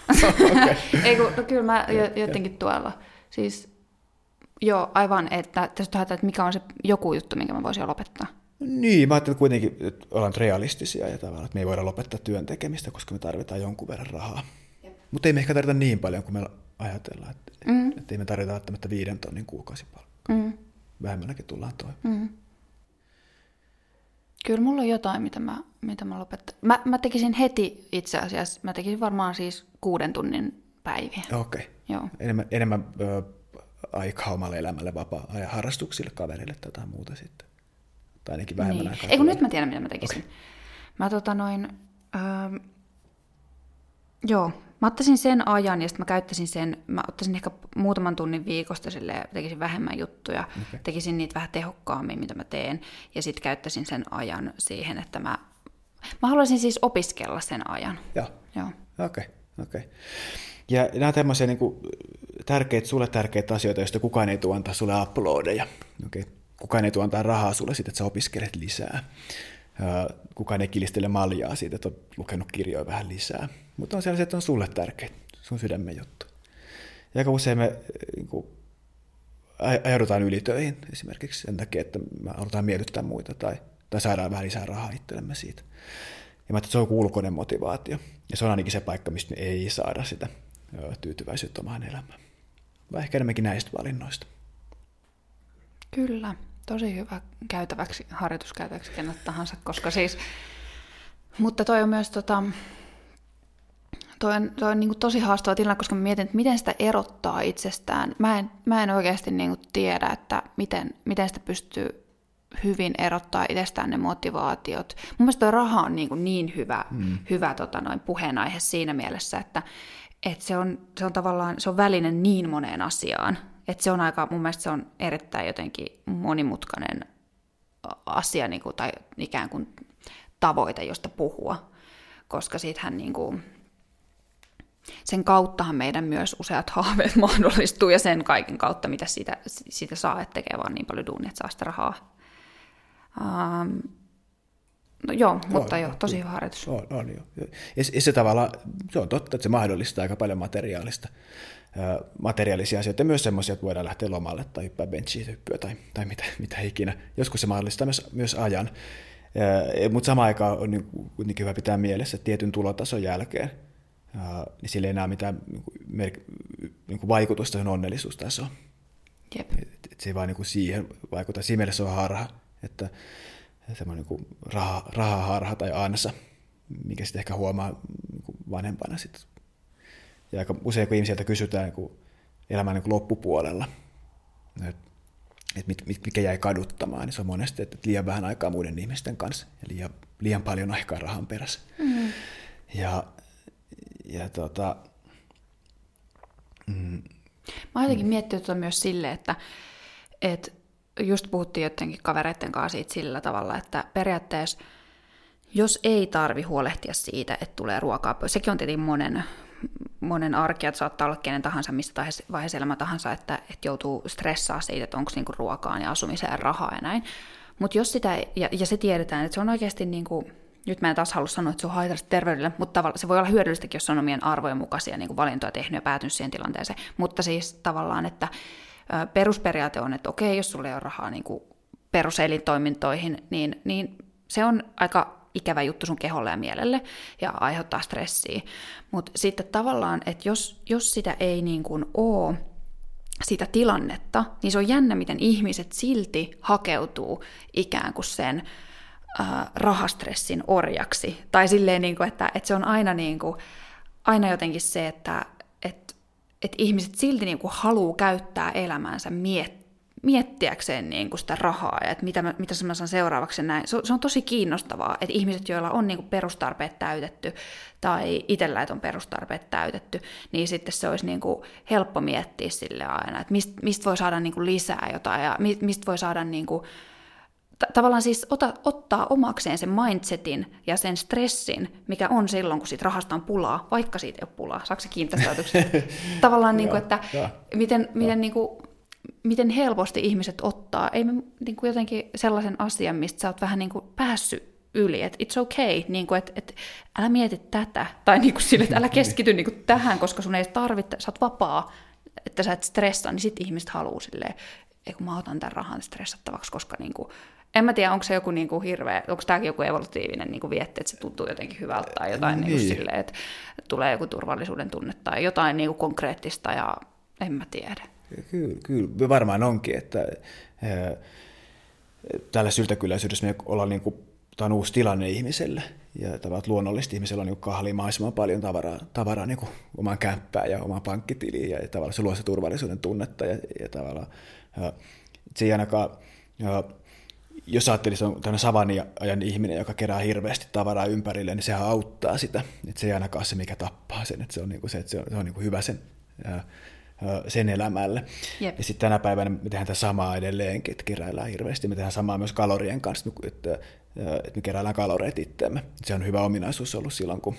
ei kun, no, kyllä mä jotenkin tuolla. Siis joo, aivan, että tästä että mikä on se joku juttu, minkä mä voisin lopettaa. Niin, mä ajattelin kuitenkin, että ollaan realistisia ja tavallaan, että me ei voida lopettaa työn tekemistä, koska me tarvitaan jonkun verran rahaa. Mutta ei me ehkä tarvita niin paljon kuin me ajatellaan, että, mm. että ei me tarvita välttämättä viiden tonnin kuukausipalkkaa. Mm. vähemmälläkin tullaan toimeen. Mm. Kyllä mulla on jotain, mitä mä, mitä mä lopetan. Mä, mä tekisin heti itse asiassa, mä tekisin varmaan siis kuuden tunnin päiviä. Okei. Okay. Joo. Enemmän, enemmän ö, aikaa omalle elämälle, vapaa ja harrastuksille, kavereille tai muuta sitten. Tai ainakin vähemmän Niin. aikaa. Ei kun nyt mä tiedän, mitä mä tekisin. Okay. Mä tota noin, öö, joo, mä ottaisin sen ajan ja sitten mä käyttäisin sen, mä ottaisin ehkä muutaman tunnin viikosta sille tekisin vähemmän juttuja, okay. tekisin niitä vähän tehokkaammin, mitä mä teen, ja sitten käyttäisin sen ajan siihen, että mä, mä haluaisin siis opiskella sen ajan. Joo. Joo. Okei, okay, okei. Okay. Ja nämä on tämmöisiä niin kuin, tärkeitä, sulle tärkeitä asioita, joista kukaan ei tule antaa sulle uploadeja. Okay. Kukaan ei tule antaa rahaa sulle siitä, että sä opiskelet lisää. Kukaan ei kilistele maljaa siitä, että olet lukenut kirjoja vähän lisää. Mutta on sellaisia, että on sulle tärkeitä, sun sydämen juttu. Ja aika usein me niin kuin, aj- ajaudutaan ylitöihin esimerkiksi sen takia, että me halutaan miellyttää muita tai, tai saadaan vähän lisää rahaa itsellemme siitä. Ja mä että se on ulkoinen motivaatio. Ja se on ainakin se paikka, mistä me ei saada sitä tyytyväisyyttä omaan elämään. Vai ehkä enemmänkin näistä valinnoista. Kyllä, tosi hyvä käytäväksi, harjoituskäytäväksi kenet tahansa, koska siis, mutta toi on myös tota, toi on, toi on niin tosi haastava tilanne, koska mä mietin, että miten sitä erottaa itsestään. Mä en, mä en oikeasti niin tiedä, että miten, miten sitä pystyy hyvin erottaa itsestään ne motivaatiot. Mun mielestä toi raha on niin, niin hyvä, mm. hyvä tota, noin puheenaihe siinä mielessä, että, että se, on, se on tavallaan se on väline niin moneen asiaan. Että se on aika, mun mielestä se on erittäin jotenkin monimutkainen asia niin kuin, tai ikään kuin tavoite, josta puhua, koska siitähän niin kuin, sen kauttahan meidän myös useat haaveet mahdollistuu ja sen kaiken kautta, mitä siitä, siitä saa, että tekee vaan niin paljon duunia, että saa sitä rahaa. Um, no joo, on, mutta joo, tosi hyvä harjoitus. On, on jo. Ja, ja se tavalla, se on totta, että se mahdollistaa aika paljon materiaalista, materiaalisia asioita, ja myös semmoisia, että voidaan lähteä lomalle tai hyppää benchiin hyppyä tai, tai mitä, mitä ikinä. Joskus se mahdollistaa myös, myös ajan, mutta samaan aikaan on niin, kuitenkin hyvä pitää mielessä, että tietyn tulotason jälkeen niin sillä ei enää mitään mer- niin kuin vaikutusta siihen onnellisuustasoon. Jep. Et, et se ei vaan niin kuin siihen vaikuta. Siinä mielessä se on harha, että semmoinen niin raha, rahaharha tai ansa, mikä sitten ehkä huomaa niin kuin vanhempana. Sit. Ja aika usein, kun ihmisiltä kysytään niin elämän niin loppupuolella, että et mit, mit, mikä jäi kaduttamaan, niin se on monesti, että liian vähän aikaa muiden ihmisten kanssa ja liian, liian paljon aikaa rahan perässä. Mm. Ja, ja tota, mm, Mä oon jotenkin miettinyt tuota myös silleen, että, että just puhuttiin jotenkin kavereiden kanssa siitä sillä tavalla, että periaatteessa jos ei tarvi huolehtia siitä, että tulee ruokaa sekin on tietenkin monen, monen arki, että saattaa olla kenen tahansa, mistä vaiheessa elämä tahansa, että, että joutuu stressaa siitä, että onko niinku ruokaan ja asumiseen rahaa ja näin. Mutta jos sitä, ja, ja se tiedetään, että se on oikeasti niinku, nyt mä en taas halua sanoa, että se on haitallista terveydelle, mutta se voi olla hyödyllistäkin, jos on omien arvojen mukaisia niin valintoja tehnyt ja päätynyt siihen tilanteeseen. Mutta siis tavallaan, että perusperiaate on, että okei, jos sulla ei ole rahaa niin kuin peruselintoimintoihin, niin, niin se on aika ikävä juttu sun keholle ja mielelle ja aiheuttaa stressiä. Mutta sitten tavallaan, että jos, jos sitä ei niin kuin ole, sitä tilannetta, niin se on jännä, miten ihmiset silti hakeutuu ikään kuin sen äh, rahastressin orjaksi. Tai silleen, niin kuin, että, että se on aina, niin kuin, aina jotenkin se, että, että, että ihmiset silti niin kuin haluaa käyttää elämäänsä miet, miettiäkseen niin kuin sitä rahaa ja että mitä mä, mitä mä saan seuraavaksi näin. Se, se on tosi kiinnostavaa, että ihmiset, joilla on niin kuin perustarpeet täytetty tai itsellä, on perustarpeet täytetty, niin sitten se olisi niin kuin helppo miettiä sille aina, että mistä mist voi saada niin kuin lisää jotain ja mistä voi saada niin kuin, tavallaan siis ota, ottaa omakseen sen mindsetin ja sen stressin, mikä on silloin, kun siitä rahasta on pulaa, vaikka siitä ei ole pulaa. Saako se kiinnittää Tavallaan, niin kuin, että miten, miten, niin kuin, miten helposti ihmiset ottaa, ei me niin kuin jotenkin sellaisen asian, mistä sä oot vähän niin kuin päässyt yli, että it's okay, niin kuin, että, että älä mieti tätä, tai niin kuin sille, että älä keskity niin kuin tähän, koska sun ei tarvitse, sä oot vapaa, että sä et stressaa, niin sitten ihmiset haluaa silleen, ei kun mä otan tämän rahan stressattavaksi, koska niin kuin, en mä tiedä, onko se joku niin kuin hirveä, onko tämäkin joku evolutiivinen niin kuin vietti, että se tuntuu jotenkin hyvältä tai jotain niin. Niin silleen, että tulee joku turvallisuuden tunne tai jotain niin kuin konkreettista ja en mä tiedä. Kyllä, kyllä varmaan onkin, että ää, tällä syltäkyläisyydessä me ollaan niin kuin, tämä on uusi tilanne ihmiselle. Ja tavallaan luonnollisesti ihmisellä on niin kahli mahdollisimman paljon tavaraa, tavaraa niin oman kämppään ja oman pankkitiliin ja, ja tavallaan se luo se turvallisuuden tunnetta ja, ja tavallaan ja, se ei ainakaan, ja, jos ajattelisi, on tämmöinen savaniajan ihminen, joka kerää hirveästi tavaraa ympärille, niin sehän auttaa sitä. Että se ei ainakaan se, mikä tappaa sen. Että se on, niin kuin se, että se on, se on niin kuin hyvä sen, sen elämälle. Jep. Ja sitten tänä päivänä me tehdään tätä samaa edelleenkin, että keräillään hirveästi. Me tehdään samaa myös kalorien kanssa, että että me keräillään kaloreita itseämme. Se on hyvä ominaisuus ollut silloin, kun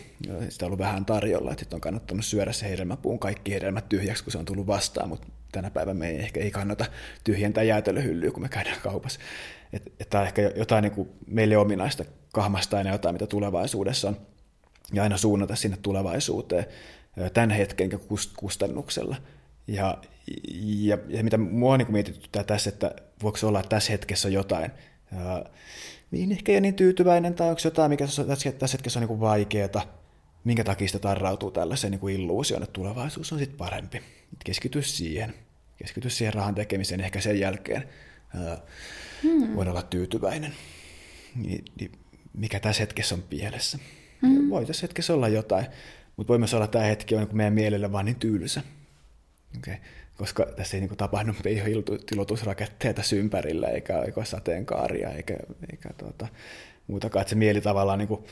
sitä on ollut vähän tarjolla, että on kannattanut syödä se hedelmäpuun kaikki hedelmät tyhjäksi, kun se on tullut vastaan, mutta tänä päivänä me ei ehkä ei kannata tyhjentää jäätelöhyllyä, kun me käydään kaupassa. Että et tämä on ehkä jotain niin kuin meille ominaista kahmasta aina jotain, mitä tulevaisuudessa on, ja aina suunnata sinne tulevaisuuteen tämän hetken kustannuksella. Ja, ja, ja mitä mua on niin mietityttää tässä, että voiko olla, että tässä hetkessä on jotain, niin ehkä ei niin tyytyväinen, tai onko jotain, mikä tässä, tässä hetkessä on niin vaikeaa, minkä takia sitä tarrautuu tällaiseen niin kuin illuusioon, että tulevaisuus on sitten parempi. Keskity siihen. Keskity siihen rahan tekemiseen, ehkä sen jälkeen ää, hmm. voidaan olla tyytyväinen. Niin, niin, mikä tässä hetkessä on pielessä. Hmm. Voi tässä hetkessä olla jotain, mutta voi myös olla, että tämä hetki on meidän mielelle vaan niin tylsä. Okay koska tässä ei niin kuin, tapahdu, ei ole tilotusraketteja tässä ympärillä, eikä, eikä sateenkaaria, eikä, eikä tuota, muutakaan. Että se mieli tavallaan niin kuin,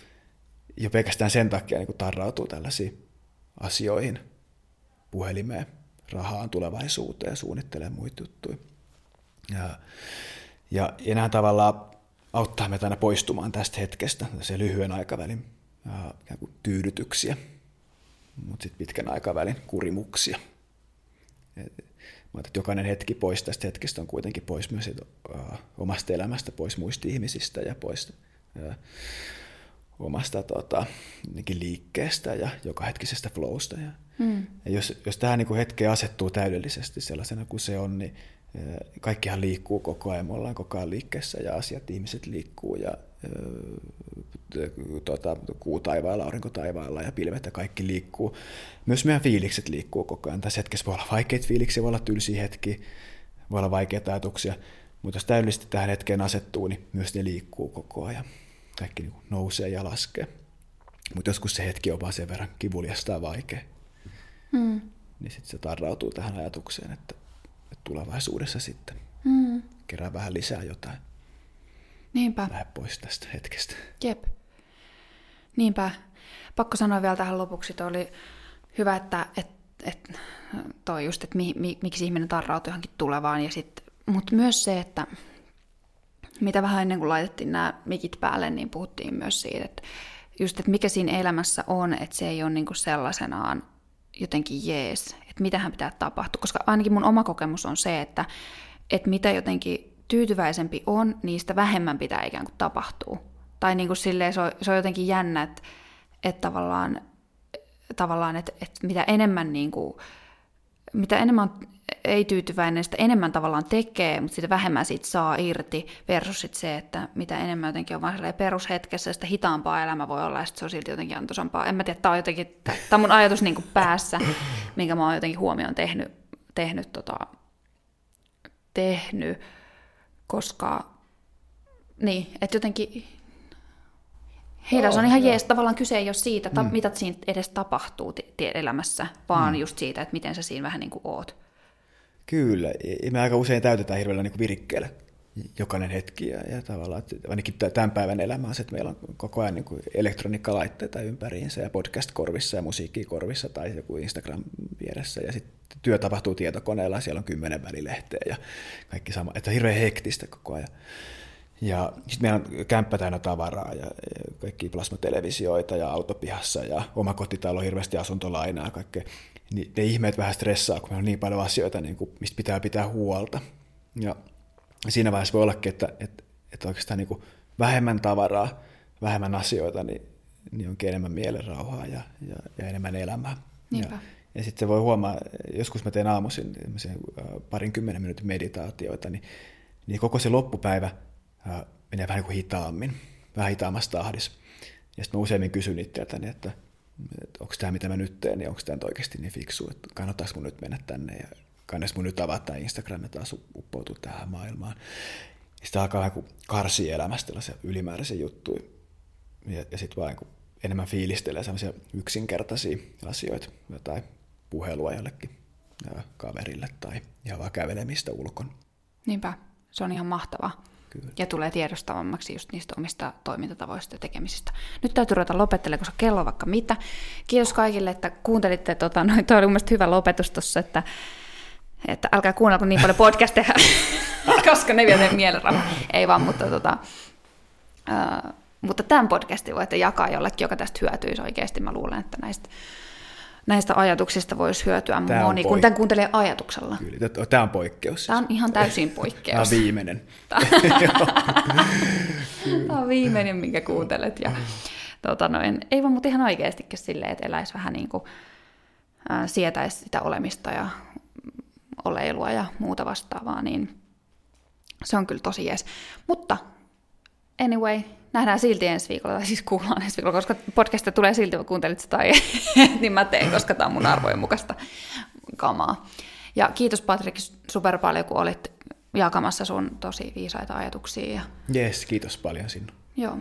jo pelkästään sen takia niin kuin, tarrautuu tällaisiin asioihin, puhelimeen, rahaan, tulevaisuuteen, suunnittelee muita juttuja. Ja, ja, ja nämä tavallaan auttaa meitä aina poistumaan tästä hetkestä, se lyhyen aikavälin ja, tyydytyksiä, mutta sitten pitkän aikavälin kurimuksia – että jokainen hetki pois tästä hetkestä on kuitenkin pois myös uh, omasta elämästä, pois muista ihmisistä ja pois uh, omasta tota, liikkeestä ja joka hetkisestä flowsta. Ja, mm. jos, jos tähän niin hetkeen asettuu täydellisesti sellaisena kuin se on, niin kaikkihan liikkuu koko ajan, me ollaan koko ajan liikkeessä ja asiat, ihmiset liikkuu ja tuota, kuu taivaalla, aurinko taivaalla ja pilvet ja kaikki liikkuu. Myös meidän fiilikset liikkuu koko ajan. Tässä hetkessä voi olla vaikeita fiiliksiä, voi olla tylsiä hetkiä, voi olla vaikeita ajatuksia, mutta jos täydellisesti tähän hetkeen asettuu, niin myös ne liikkuu koko ajan. Kaikki niin nousee ja laskee. Mutta joskus se hetki on vaan sen verran kivuliasta ja vaikea. Hmm. Niin sitten se tarrautuu tähän ajatukseen, että, että tulevaisuudessa sitten hmm. kerää vähän lisää jotain. Niinpä. Lähde pois tästä hetkestä. Jep. Niinpä. Pakko sanoa vielä tähän lopuksi, että oli hyvä, että et, et, toi just, että mi, mi, miksi ihminen tarrautuu johonkin tulevaan. Ja sit, mutta myös se, että mitä vähän ennen kuin laitettiin nämä mikit päälle, niin puhuttiin myös siitä, että just, että mikä siinä elämässä on, että se ei ole niinku sellaisenaan jotenkin jees, että mitähän pitää tapahtua. Koska ainakin mun oma kokemus on se, että, että mitä jotenkin tyytyväisempi on, niistä vähemmän pitää ikään kuin tapahtua. Tai niin kuin silleen, se, on, se on jotenkin jännä, että, että tavallaan, tavallaan että, että mitä enemmän niin kuin, mitä enemmän ei tyytyväinen, sitä enemmän tavallaan tekee, mutta sitä vähemmän siitä saa irti, versus sit se, että mitä enemmän jotenkin on vaan perushetkessä, sitä hitaampaa elämä voi olla, ja se on silti jotenkin antoisampaa. En mä tiedä, tämä on jotenkin, tämä on mun ajatus niin kuin päässä, minkä mä oon jotenkin huomioon tehnyt, tehnyt, tota, tehnyt koska niin, että jotenkin heillä on ihan jees, tavallaan kyse ei ole siitä, mm. mitä siinä edes tapahtuu t- elämässä, vaan mm. just siitä, että miten sä siinä vähän niin kuin oot. Kyllä, ja me aika usein täytetään hirveällä niin virikkeellä jokainen hetki, ja, ja tavallaan, että ainakin tämän päivän elämä on se, että meillä on koko ajan niin elektroniikkalaitteita ympäriinsä, ja podcast-korvissa, ja musiikkikorvissa, tai joku Instagram vieressä, ja sitten työ tapahtuu tietokoneella, siellä on kymmenen välilehteä, ja kaikki sama, että hirveän hektistä koko ajan. Ja sitten meillä on kämppä täynnä tavaraa ja kaikki plasmatelevisioita ja autopihassa ja oma kotitalo hirveästi asuntolainaa ja kaikkea. Niin ne ihmeet vähän stressaa, kun meillä on niin paljon asioita, niin kuin, mistä pitää pitää huolta. Ja siinä vaiheessa voi ollakin, että, että, että oikeastaan niin kuin vähemmän tavaraa, vähemmän asioita, niin, niin onkin enemmän mielenrauhaa ja, ja, ja enemmän elämää. Niinpä. Ja, ja sitten se voi huomaa, joskus mä teen aamuisin parin kymmenen minuutin meditaatioita, niin, niin koko se loppupäivä menee vähän niin kuin hitaammin, vähän hitaammassa tahdissa. Ja sitten mä useimmin kysyn itseltäni, että, että onko tämä mitä mä nyt teen, niin onko tämä oikeasti niin fiksu, että kannattaako mun nyt mennä tänne ja kannes mun nyt avata Instagram ja taas uppoutuu tähän maailmaan. Sitten alkaa vähän kuin karsi elämästä tällaisia ylimääräisiä juttuja. Ja, ja sitten vaan enemmän fiilistelee sellaisia yksinkertaisia asioita, jotain puhelua jollekin kaverille tai ihan vaan kävelemistä ulkon. Niinpä, se on ihan mahtavaa. Kyllä. Ja tulee tiedostavammaksi just niistä omista toimintatavoista ja tekemisistä. Nyt täytyy ruveta lopettelemaan, koska kello on vaikka mitä. Kiitos kaikille, että kuuntelitte. Tota, noin, toi oli mun hyvä lopetus tuossa, että, että älkää kuunnella niin paljon podcasteja, koska ne vie mielenrauha. Ei vaan, mutta, tota, uh, mutta tämän podcastin voitte jakaa jollekin, joka tästä hyötyisi oikeasti. Mä luulen, että näistä näistä ajatuksista voisi hyötyä Tämä moni, poik- kun tämän kuuntelee ajatuksella. Kyllä, tämä on poikkeus. Tämä on ihan täysin poikkeus. Tämä on viimeinen. Tämä on viimeinen, minkä kuuntelet. Ja, tota noin, ei vaan, mutta ihan oikeastikin silleen, että eläisi vähän niin kuin, ää, sietäisi sitä olemista ja oleilua ja muuta vastaavaa, niin se on kyllä tosi jees. Mutta anyway, nähdään silti ensi viikolla, tai siis kuullaan ensi viikolla, koska podcasta tulee silti, kun kuuntelit sitä tai niin mä teen, koska tämä on mun arvojen mukaista kamaa. Ja kiitos Patrik super paljon, kun olit jakamassa sun tosi viisaita ajatuksia. Ja... Yes, kiitos paljon sinun. Joo.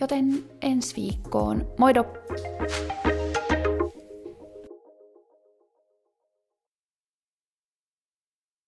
Joten ensi viikkoon. Moido!